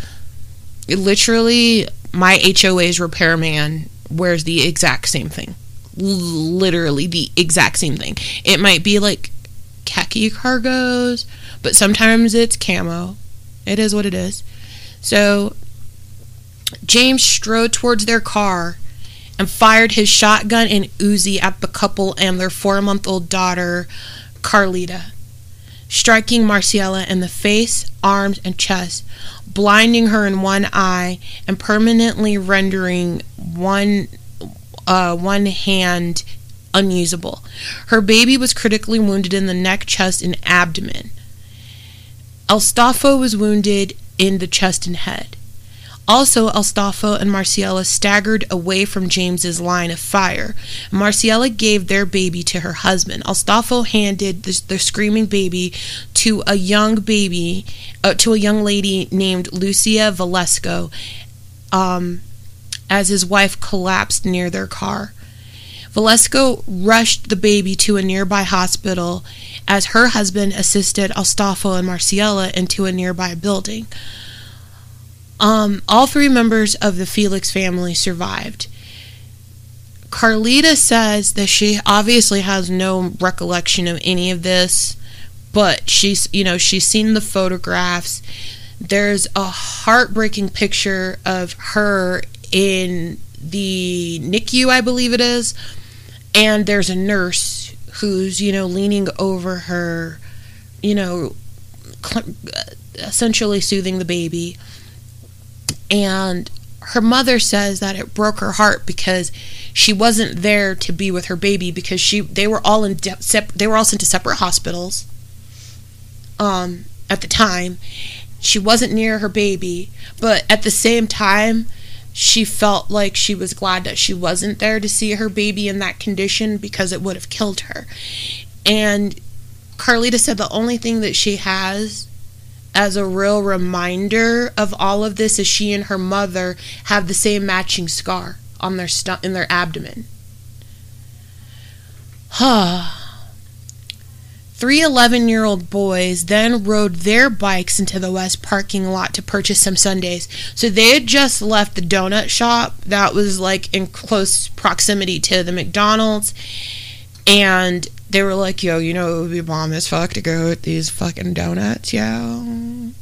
literally my HOA's repairman wears the exact same thing. Literally the exact same thing. It might be like khaki cargos, but sometimes it's camo. It is what it is. So James strode towards their car and fired his shotgun and Uzi at the couple and their four month old daughter, Carlita, striking Marciela in the face, arms, and chest blinding her in one eye and permanently rendering one uh, one hand unusable. Her baby was critically wounded in the neck, chest, and abdomen. Astolfo was wounded in the chest and head. Also, Astolfo and Marciela staggered away from James's line of fire. Marciela gave their baby to her husband. Astolfo handed the, the screaming baby to a young baby, uh, to a young lady named Lucia Valesco, um, as his wife collapsed near their car. Valesco rushed the baby to a nearby hospital as her husband assisted Astolfo and Marciela into a nearby building. Um, all three members of the Felix family survived. Carlita says that she obviously has no recollection of any of this, but she's, you know, she's seen the photographs. there's a heartbreaking picture of her in the NICU, I believe it is, and there's a nurse who's, you know, leaning over her, you know, essentially soothing the baby. And her mother says that it broke her heart because she wasn't there to be with her baby because she they were all in de- sep- they were all sent to separate hospitals um at the time. She wasn't near her baby but at the same time she felt like she was glad that she wasn't there to see her baby in that condition because it would have killed her. And Carlita said the only thing that she has as a real reminder of all of this is she and her mother have the same matching scar on their stu- in their abdomen. Three 11 year old boys then rode their bikes into the west parking lot to purchase some sundaes. So they had just left the donut shop that was like in close proximity to the McDonald's. And they were like, yo, you know, it would be bomb as fuck to go with these fucking donuts, yo.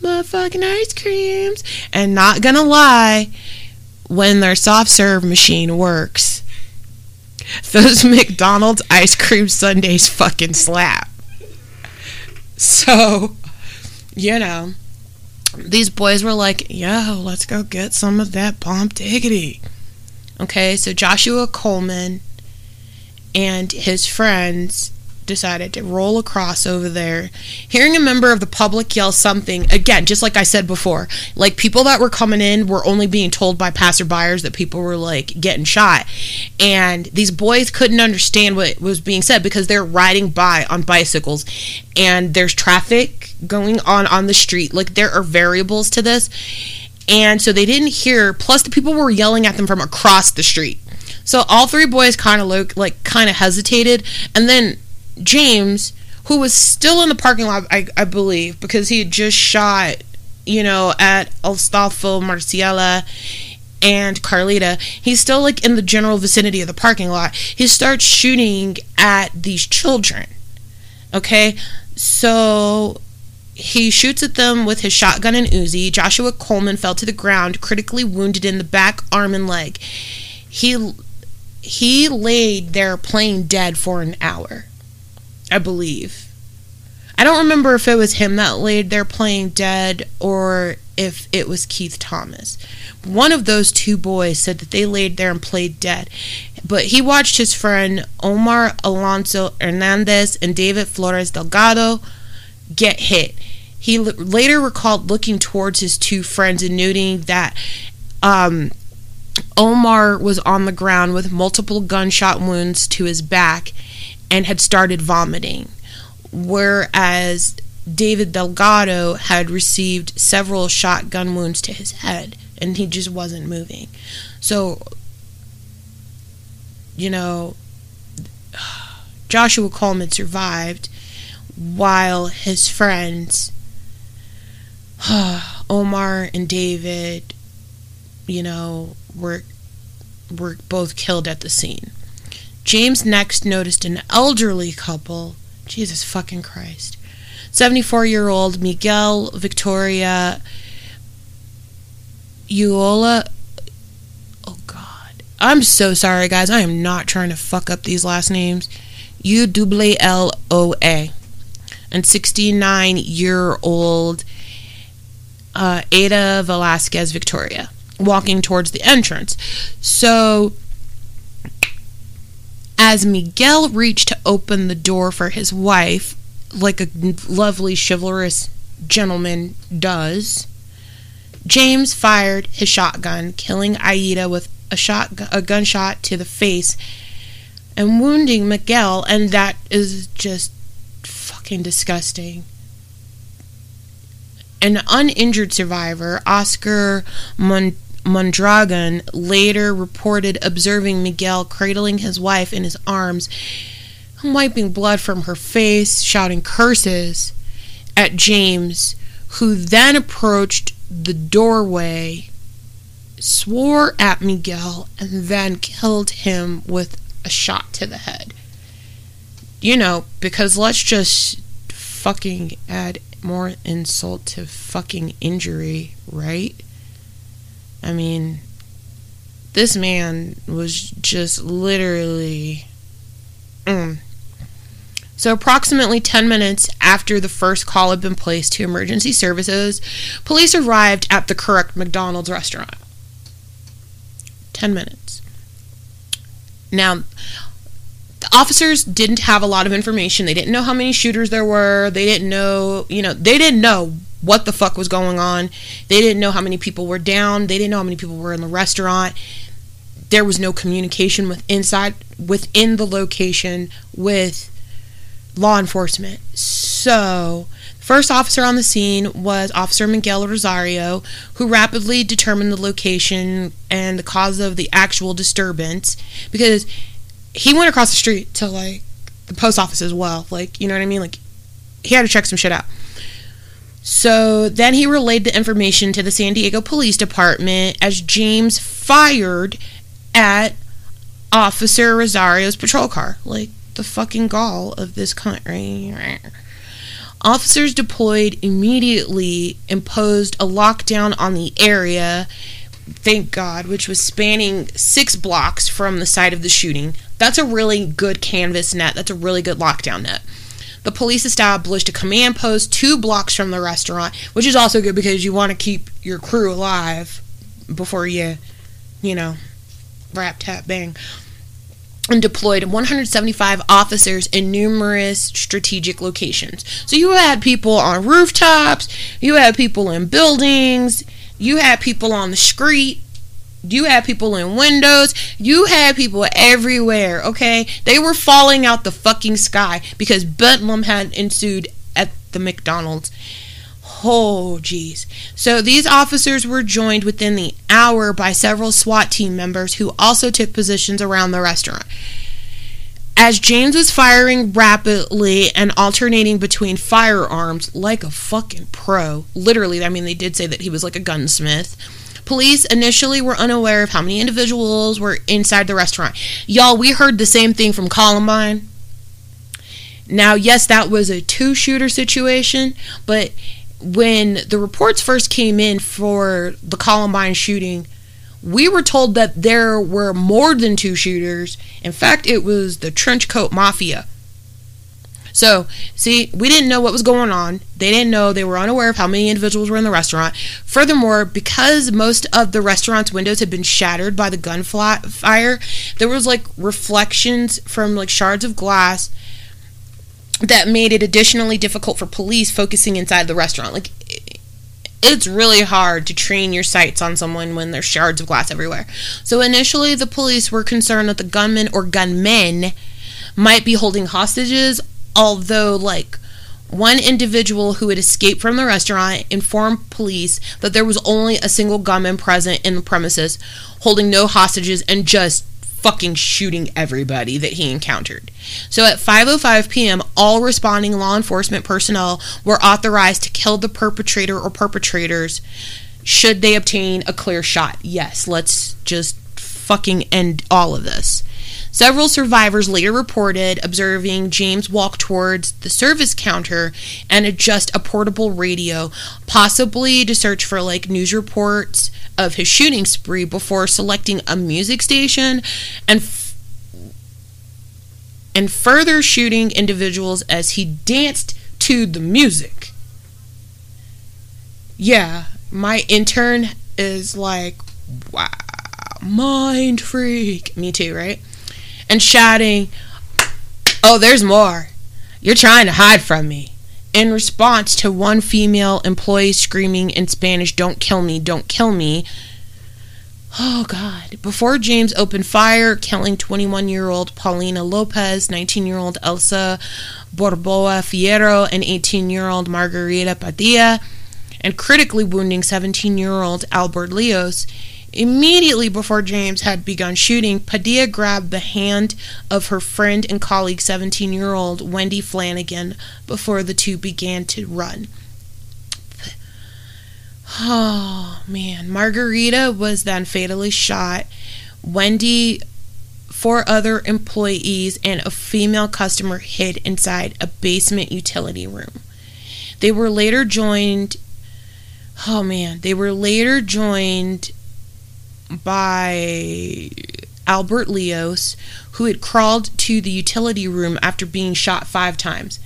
Motherfucking ice creams. And not gonna lie, when their soft serve machine works, those McDonald's ice cream sundaes fucking slap. So, you know, these boys were like, yo, let's go get some of that bomb diggity. Okay, so Joshua Coleman and his friends decided to roll across over there. Hearing a member of the public yell something, again, just like I said before, like people that were coming in were only being told by passerbyers that people were like getting shot. And these boys couldn't understand what was being said because they're riding by on bicycles and there's traffic going on on the street. Like there are variables to this. And so they didn't hear, plus the people were yelling at them from across the street. So all three boys kind of look like kind of hesitated, and then James, who was still in the parking lot, I, I believe, because he had just shot, you know, at Astolfo Marciela and Carlita. He's still like in the general vicinity of the parking lot. He starts shooting at these children. Okay, so he shoots at them with his shotgun and Uzi. Joshua Coleman fell to the ground, critically wounded in the back, arm, and leg. He he laid there playing dead for an hour, I believe. I don't remember if it was him that laid there playing dead or if it was Keith Thomas. One of those two boys said that they laid there and played dead, but he watched his friend Omar Alonso Hernandez and David Flores Delgado get hit. He l- later recalled looking towards his two friends and noting that um, Omar was on the ground with multiple gunshot wounds to his back and had started vomiting, whereas David Delgado had received several shotgun wounds to his head and he just wasn't moving. So, you know, Joshua Coleman survived while his friends, Omar and David, you know, were were both killed at the scene. James next noticed an elderly couple. Jesus fucking Christ. 74 year old Miguel Victoria Uola. Oh God. I'm so sorry, guys. I am not trying to fuck up these last names. U W L O A. And 69 year old uh, Ada Velasquez Victoria walking towards the entrance. So, as Miguel reached to open the door for his wife, like a lovely, chivalrous gentleman does, James fired his shotgun, killing Aida with a shot, a gunshot to the face, and wounding Miguel. And that is just fucking disgusting. An uninjured survivor, Oscar Mon- Mondragon, later reported observing Miguel cradling his wife in his arms, wiping blood from her face, shouting curses at James, who then approached the doorway, swore at Miguel, and then killed him with a shot to the head. You know, because let's just fucking add more insult to fucking injury, right? I mean, this man was just literally. Mm. So, approximately 10 minutes after the first call had been placed to emergency services, police arrived at the correct McDonald's restaurant. 10 minutes. Now, the officers didn't have a lot of information. They didn't know how many shooters there were. They didn't know, you know, they didn't know what the fuck was going on. They didn't know how many people were down. They didn't know how many people were in the restaurant. There was no communication with inside within the location with law enforcement. So, first officer on the scene was Officer Miguel Rosario, who rapidly determined the location and the cause of the actual disturbance because he went across the street to like the post office as well. Like, you know what I mean? Like, he had to check some shit out. So then he relayed the information to the San Diego Police Department as James fired at Officer Rosario's patrol car. Like, the fucking gall of this right? Officers deployed immediately imposed a lockdown on the area, thank God, which was spanning six blocks from the site of the shooting. That's a really good canvas net. That's a really good lockdown net. The police established a command post two blocks from the restaurant, which is also good because you want to keep your crew alive before you, you know, rap, tap, bang and deployed 175 officers in numerous strategic locations. So you had people on rooftops, you had people in buildings, you had people on the street, you had people in windows, you had people everywhere, okay? They were falling out the fucking sky because bedlam had ensued at the McDonald's. Oh, geez. So these officers were joined within the hour by several SWAT team members who also took positions around the restaurant. As James was firing rapidly and alternating between firearms like a fucking pro, literally, I mean, they did say that he was like a gunsmith. Police initially were unaware of how many individuals were inside the restaurant. Y'all, we heard the same thing from Columbine. Now, yes, that was a two shooter situation, but when the reports first came in for the Columbine shooting, we were told that there were more than two shooters. In fact, it was the trench coat mafia. So, see, we didn't know what was going on. They didn't know. They were unaware of how many individuals were in the restaurant. Furthermore, because most of the restaurant's windows had been shattered by the gunfire, there was like reflections from like shards of glass that made it additionally difficult for police focusing inside the restaurant. Like, it's really hard to train your sights on someone when there's shards of glass everywhere. So initially, the police were concerned that the gunman or gunmen might be holding hostages, although, like, one individual who had escaped from the restaurant informed police that there was only a single gunman present in the premises, holding no hostages and just fucking shooting everybody that he encountered. So at 5:05 p.m., all responding law enforcement personnel were authorized to kill the perpetrator or perpetrators should they obtain a clear shot. Yes, let's just fucking end all of this. Several survivors later reported observing James walk towards the service counter and adjust a portable radio, possibly to search for like news reports of his shooting spree before selecting a music station and f- and further shooting individuals as he danced to the music. Yeah, my intern is like, wow, mind freak. Me too, right? And shouting, Oh, there's more. You're trying to hide from me. In response to one female employee screaming in Spanish, Don't kill me, don't kill me. Oh, God. Before James opened fire, killing 21 year old Paulina Lopez, 19 year old Elsa Borboa Fierro, and 18 year old Margarita Padilla, and critically wounding 17 year old Albert Leos, Immediately before James had begun shooting, Padilla grabbed the hand of her friend and colleague, 17 year old Wendy Flanagan, before the two began to run. Oh, man. Margarita was then fatally shot. Wendy, four other employees, and a female customer hid inside a basement utility room. They were later joined. Oh man, they were later joined by Albert Leos, who had crawled to the utility room after being shot five times.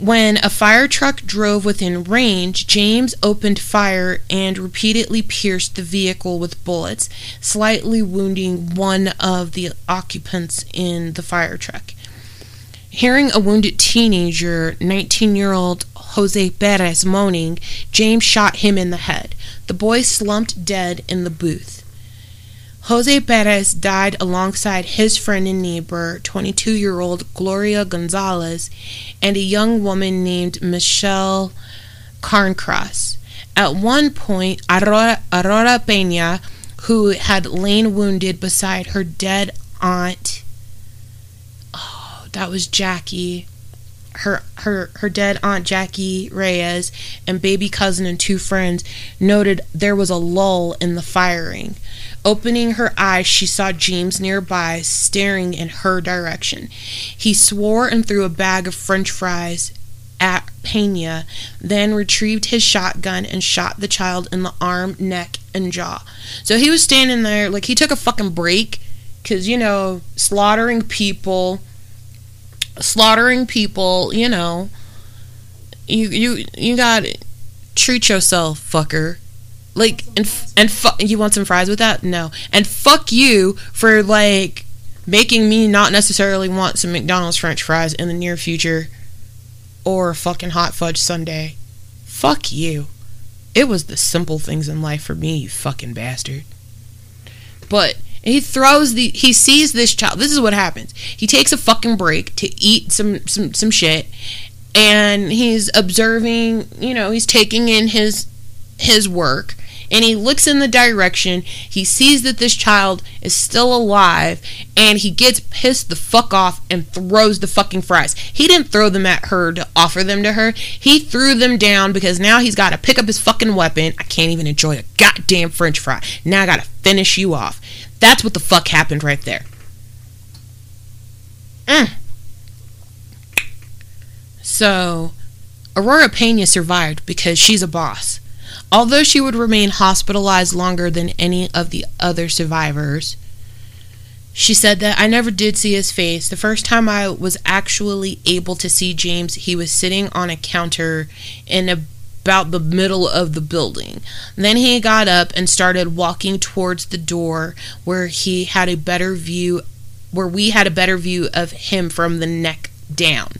When a fire truck drove within range, James opened fire and repeatedly pierced the vehicle with bullets, slightly wounding one of the occupants in the fire truck. Hearing a wounded teenager, 19 year old Jose Perez, moaning, James shot him in the head. The boy slumped dead in the booth. Jose Perez died alongside his friend and neighbor, 22 year old Gloria Gonzalez, and a young woman named Michelle Carncross. At one point, Aurora, Aurora Pena, who had lain wounded beside her dead aunt, oh, that was Jackie, her her her dead aunt Jackie Reyes and baby cousin and two friends noted there was a lull in the firing. Opening her eyes, she saw James nearby, staring in her direction. He swore and threw a bag of french fries at Pena, then retrieved his shotgun and shot the child in the arm, neck, and jaw. So he was standing there like he took a fucking break because, you know, slaughtering people, slaughtering people, you know, you, you, you got treat yourself, fucker. Like and and fu- you want some fries with that? No. And fuck you for like making me not necessarily want some McDonald's French fries in the near future or a fucking hot fudge sundae. Fuck you. It was the simple things in life for me, you fucking bastard. But he throws the he sees this child. This is what happens. He takes a fucking break to eat some some some shit and he's observing, you know, he's taking in his his work and he looks in the direction. He sees that this child is still alive and he gets pissed the fuck off and throws the fucking fries. He didn't throw them at her to offer them to her. He threw them down because now he's got to pick up his fucking weapon. I can't even enjoy a goddamn french fry. Now I got to finish you off. That's what the fuck happened right there. Mm. So, Aurora Pena survived because she's a boss. Although she would remain hospitalized longer than any of the other survivors, she said that I never did see his face. The first time I was actually able to see James, he was sitting on a counter in about the middle of the building. Then he got up and started walking towards the door where he had a better view where we had a better view of him from the neck down.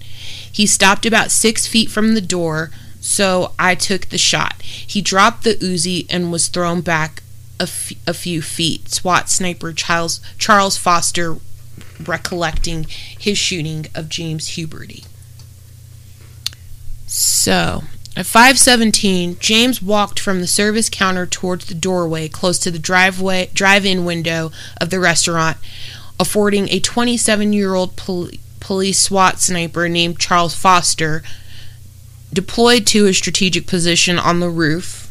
He stopped about six feet from the door, so I took the shot. He dropped the Uzi and was thrown back a, f- a few feet. SWAT sniper Charles, Charles Foster recollecting his shooting of James Huberty. So, at 5:17, James walked from the service counter towards the doorway close to the driveway drive-in window of the restaurant, affording a 27-year-old pol- police SWAT sniper named Charles Foster deployed to a strategic position on the roof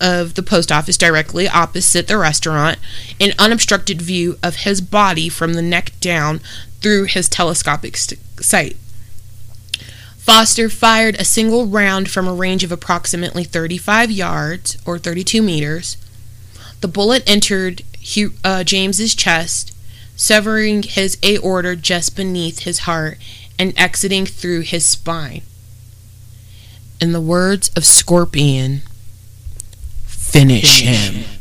of the post office directly opposite the restaurant, an unobstructed view of his body from the neck down through his telescopic st- sight. Foster fired a single round from a range of approximately 35 yards or 32 meters. The bullet entered Hugh, uh, James's chest, severing his aorta just beneath his heart and exiting through his spine. In the words of Scorpion, finish, him.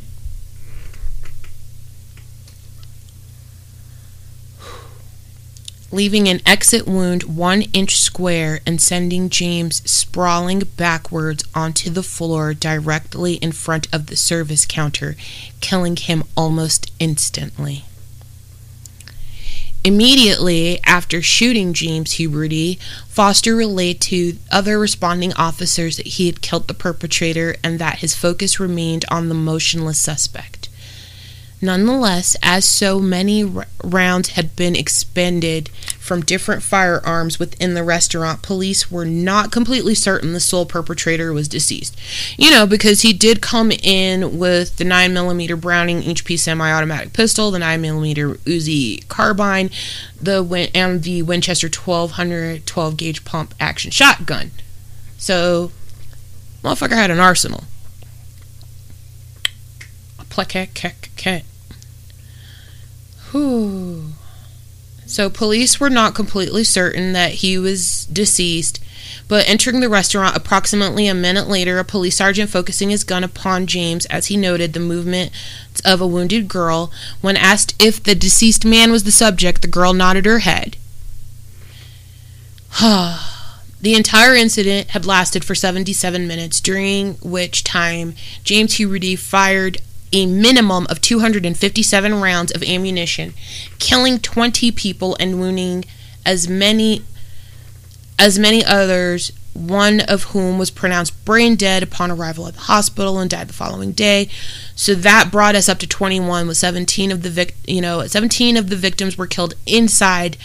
Leaving an exit wound one inch square and sending James sprawling backwards onto the floor directly in front of the service counter, killing him almost instantly. Immediately after shooting James Huberty, Foster relayed to other responding officers that he had killed the perpetrator and that his focus remained on the motionless suspect. Nonetheless, as so many r- rounds had been expended from different firearms within the restaurant, police were not completely certain the sole perpetrator was deceased. You know, because he did come in with the 9mm Browning HP semi automatic pistol, the 9mm Uzi carbine, the Win- and the Winchester 1200 12 gauge pump action shotgun. So, motherfucker had an arsenal. Whew. So police were not completely certain that he was deceased, but entering the restaurant approximately a minute later, a police sergeant focusing his gun upon James as he noted the movement of a wounded girl. When asked if the deceased man was the subject, the girl nodded her head. the entire incident had lasted for 77 minutes, during which time James Huberty fired a minimum of 257 rounds of ammunition, killing 20 people and wounding as many as many others, one of whom was pronounced brain dead upon arrival at the hospital and died the following day. So that brought us up to 21 with 17 of the vic- you know, 17 of the victims were killed inside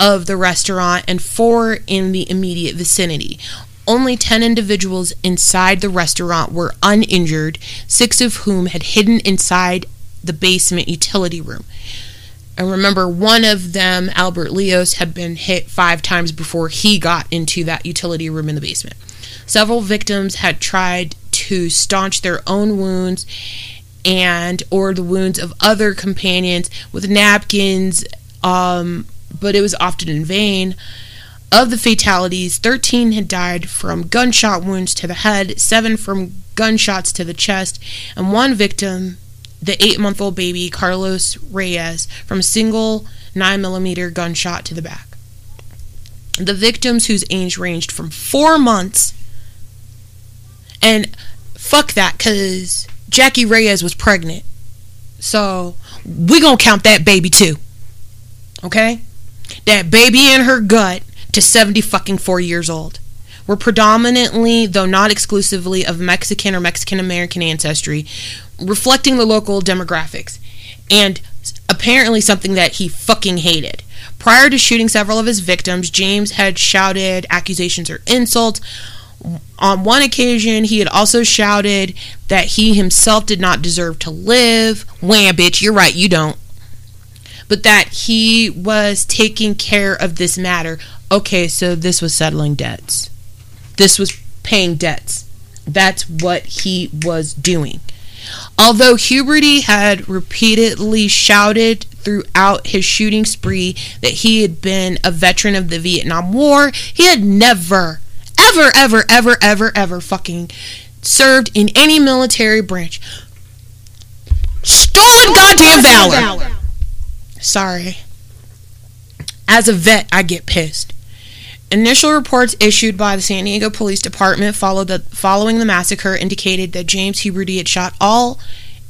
of the restaurant and 4 in the immediate vicinity. Only 10 individuals inside the restaurant were uninjured, six of whom had hidden inside the basement utility room. And remember, one of them, Albert Leos, had been hit five times before he got into that utility room in the basement. Several victims had tried to staunch their own wounds and or the wounds of other companions with napkins, um, but it was often in vain. Of the fatalities, 13 had died from gunshot wounds to the head, 7 from gunshots to the chest, and one victim, the 8 month old baby, Carlos Reyes, from a single 9mm gunshot to the back. The victims, whose age ranged from 4 months, and fuck that, because Jackie Reyes was pregnant. So, we gonna count that baby too. Okay? That baby in her gut to 70 fucking 4 years old. Were predominantly, though not exclusively, of Mexican or Mexican American ancestry, reflecting the local demographics, and apparently something that he fucking hated. Prior to shooting several of his victims, James had shouted accusations or insults. On one occasion, he had also shouted that he himself did not deserve to live. Wham, bitch, you're right, you don't. But that he was taking care of this matter okay, so this was settling debts. This was paying debts. That's what he was doing. Although Huberty had repeatedly shouted throughout his shooting spree that he had been a veteran of the Vietnam War, he had never, ever, ever, ever, ever, ever fucking served in any military branch. Stolen goddamn valor! Sorry. As a vet, I get pissed. Initial reports issued by the San Diego Police Department the, following the massacre indicated that James Huberty had shot all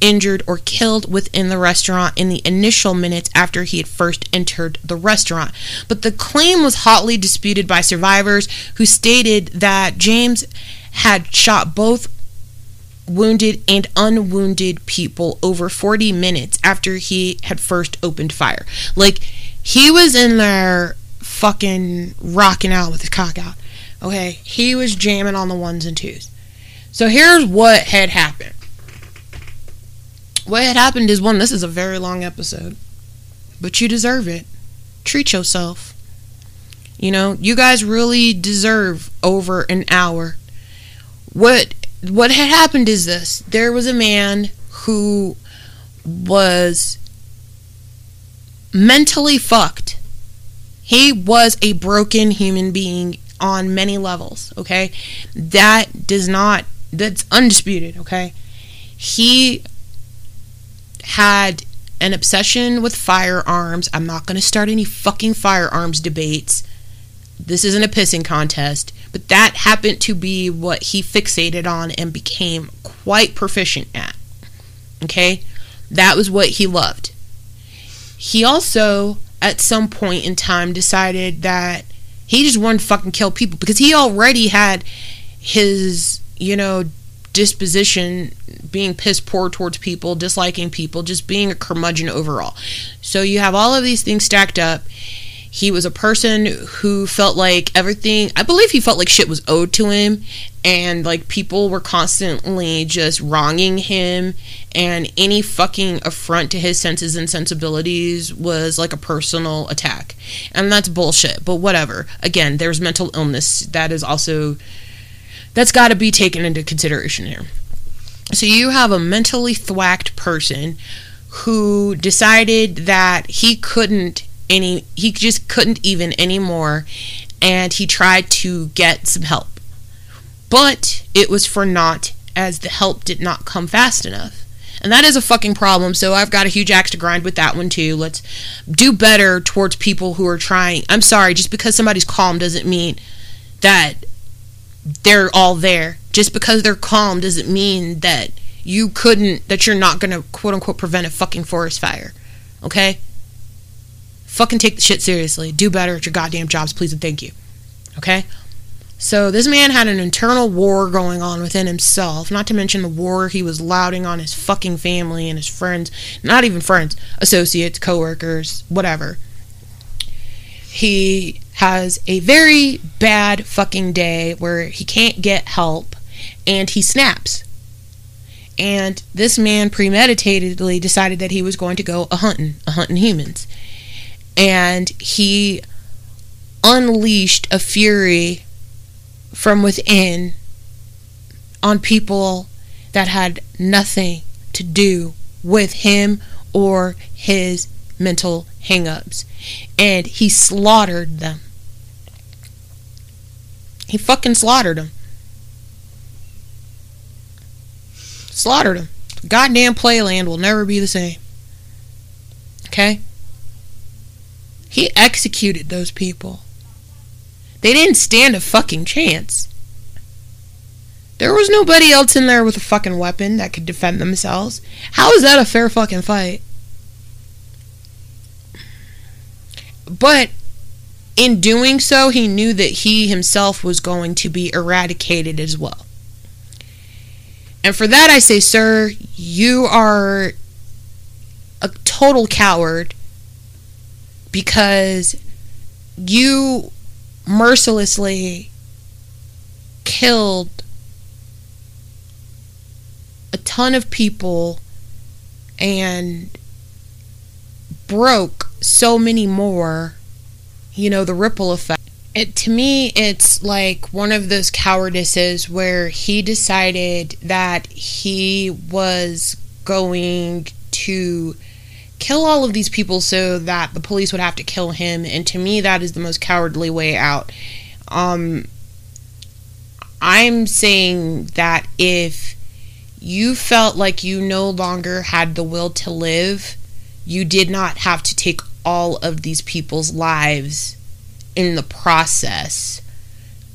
injured or killed within the restaurant in the initial minutes after he had first entered the restaurant. But the claim was hotly disputed by survivors who stated that James had shot both wounded and unwounded people over 40 minutes after he had first opened fire. Like, he was in there fucking rocking out with his cock out. Okay, he was jamming on the ones and twos. So here's what had happened. What had happened is one, this is a very long episode, but you deserve it. Treat yourself. You know, you guys really deserve over an hour. What what had happened is this. There was a man who was mentally fucked he was a broken human being on many levels, okay? That does not, that's undisputed, okay? He had an obsession with firearms. I'm not going to start any fucking firearms debates. This isn't a pissing contest, but that happened to be what he fixated on and became quite proficient at. Okay? That was what he loved. He also at some point in time decided that he just wanted to fucking kill people because he already had his, you know, disposition, being piss poor towards people, disliking people, just being a curmudgeon overall. So you have all of these things stacked up. He was a person who felt like everything, I believe he felt like shit was owed to him, and like people were constantly just wronging him, and any fucking affront to his senses and sensibilities was like a personal attack. And that's bullshit, but whatever. Again, there's mental illness that is also that's got to be taken into consideration here. So you have a mentally thwacked person who decided that he couldn't any he just couldn't even anymore and he tried to get some help. But it was for naught as the help did not come fast enough. And that is a fucking problem. So I've got a huge axe to grind with that one too. Let's do better towards people who are trying. I'm sorry, just because somebody's calm doesn't mean that they're all there. Just because they're calm doesn't mean that you couldn't, that you're not going to quote unquote prevent a fucking forest fire. Okay? Fucking take the shit seriously. Do better at your goddamn jobs, please and thank you. Okay? So this man had an internal war going on within himself, not to mention the war he was lauding on his fucking family and his friends, not even friends, associates, coworkers, whatever. He has a very bad fucking day where he can't get help and he snaps. And this man premeditatedly decided that he was going to go a hunting, a hunting humans. And he unleashed a fury from within on people that had nothing to do with him or his mental hangups. And he slaughtered them. He fucking slaughtered them. Slaughtered them. Goddamn Playland will never be the same. Okay? He executed those people. They didn't stand a fucking chance. There was nobody else in there with a fucking weapon that could defend themselves. How is that a fair fucking fight? But in doing so, he knew that he himself was going to be eradicated as well. And for that, I say, sir, you are a total coward because you mercilessly killed a ton of people and broke so many more, you know, the ripple effect. It, to me, it's like one of those cowardices where he decided that he was going to kill all of these people so that the police would have to kill him. And to me, that is the most cowardly way out. Um, I'm saying that if you felt like you no longer had the will to live, you did not have to take all of these people's lives in the process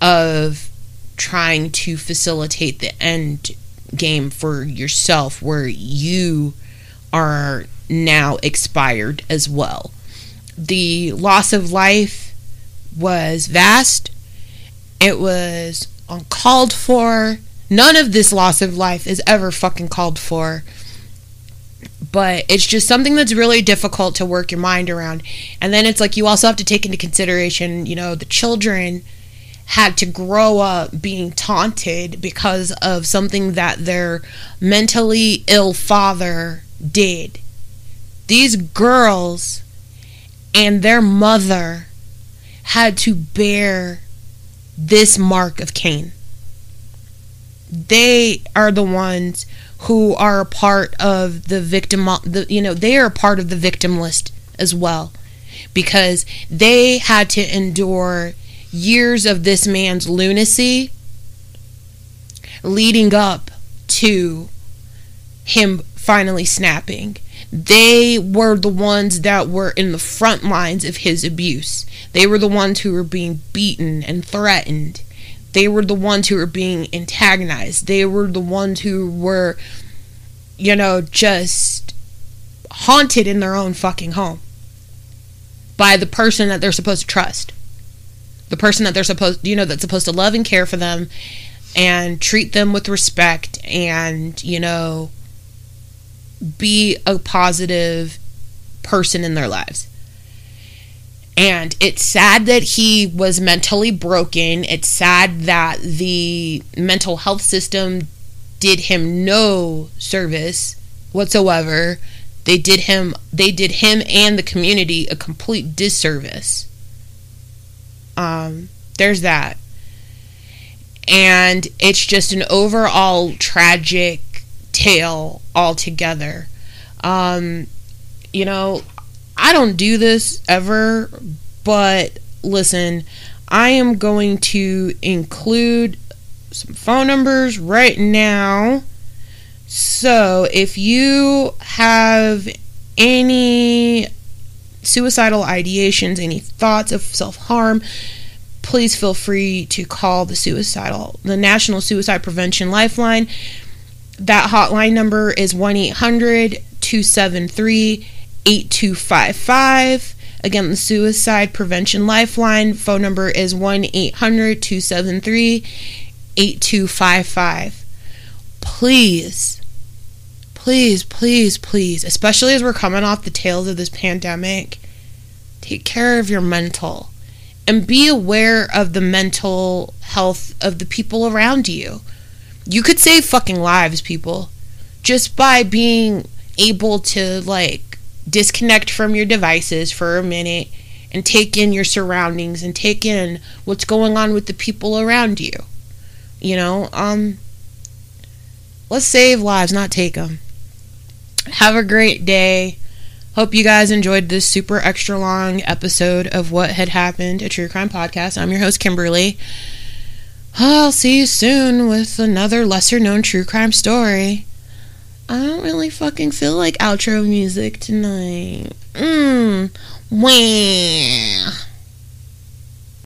of trying to facilitate the end game for yourself where you are now expired as well. The loss of life was vast. It was uncalled for. None of this loss of life is ever fucking called for but it's just something that's really difficult to work your mind around. And then it's like you also have to take into consideration, you know, the children had to grow up being taunted because of something that their mentally ill father did. These girls and their mother had to bear this mark of Cain. They are the ones who are a part of the victim the you know they are a part of the victim list as well because they had to endure years of this man's lunacy leading up to him finally snapping they were the ones that were in the front lines of his abuse they were the ones who were being beaten and threatened they were the ones who were being antagonized. They were the ones who were, you know, just haunted in their own fucking home by the person that they're supposed to trust. The person that they're supposed, you know, that's supposed to love and care for them, and treat them with respect and, you know, be a positive person in their lives. And it's sad that he was mentally broken. It's sad that the mental health system did him no service whatsoever. They did him they did him and the community a complete disservice. Um there's that. And it's just an overall tragic tale altogether. Um you know, I don't do this ever, but listen, I am going to include some phone numbers right now. So if you have any suicidal ideations, any thoughts of self harm, please feel free to call the suicidal, the National Suicide Prevention Lifeline. That hotline number is 1 800 273 8255. Again, the Suicide Prevention Lifeline phone number is 1 800 273 8255. Please, please, please, please, especially as we're coming off the tails of this pandemic, take care of your mental and be aware of the mental health of the people around you. You could save fucking lives, people, just by being able to, like, disconnect from your devices for a minute and take in your surroundings and take in what's going on with the people around you. You know, um let's save lives, not take them. Have a great day. Hope you guys enjoyed this super extra long episode of what had happened a true crime podcast. I'm your host Kimberly. I'll see you soon with another lesser known true crime story. I don't really fucking feel like outro music tonight. Mmm. Wah.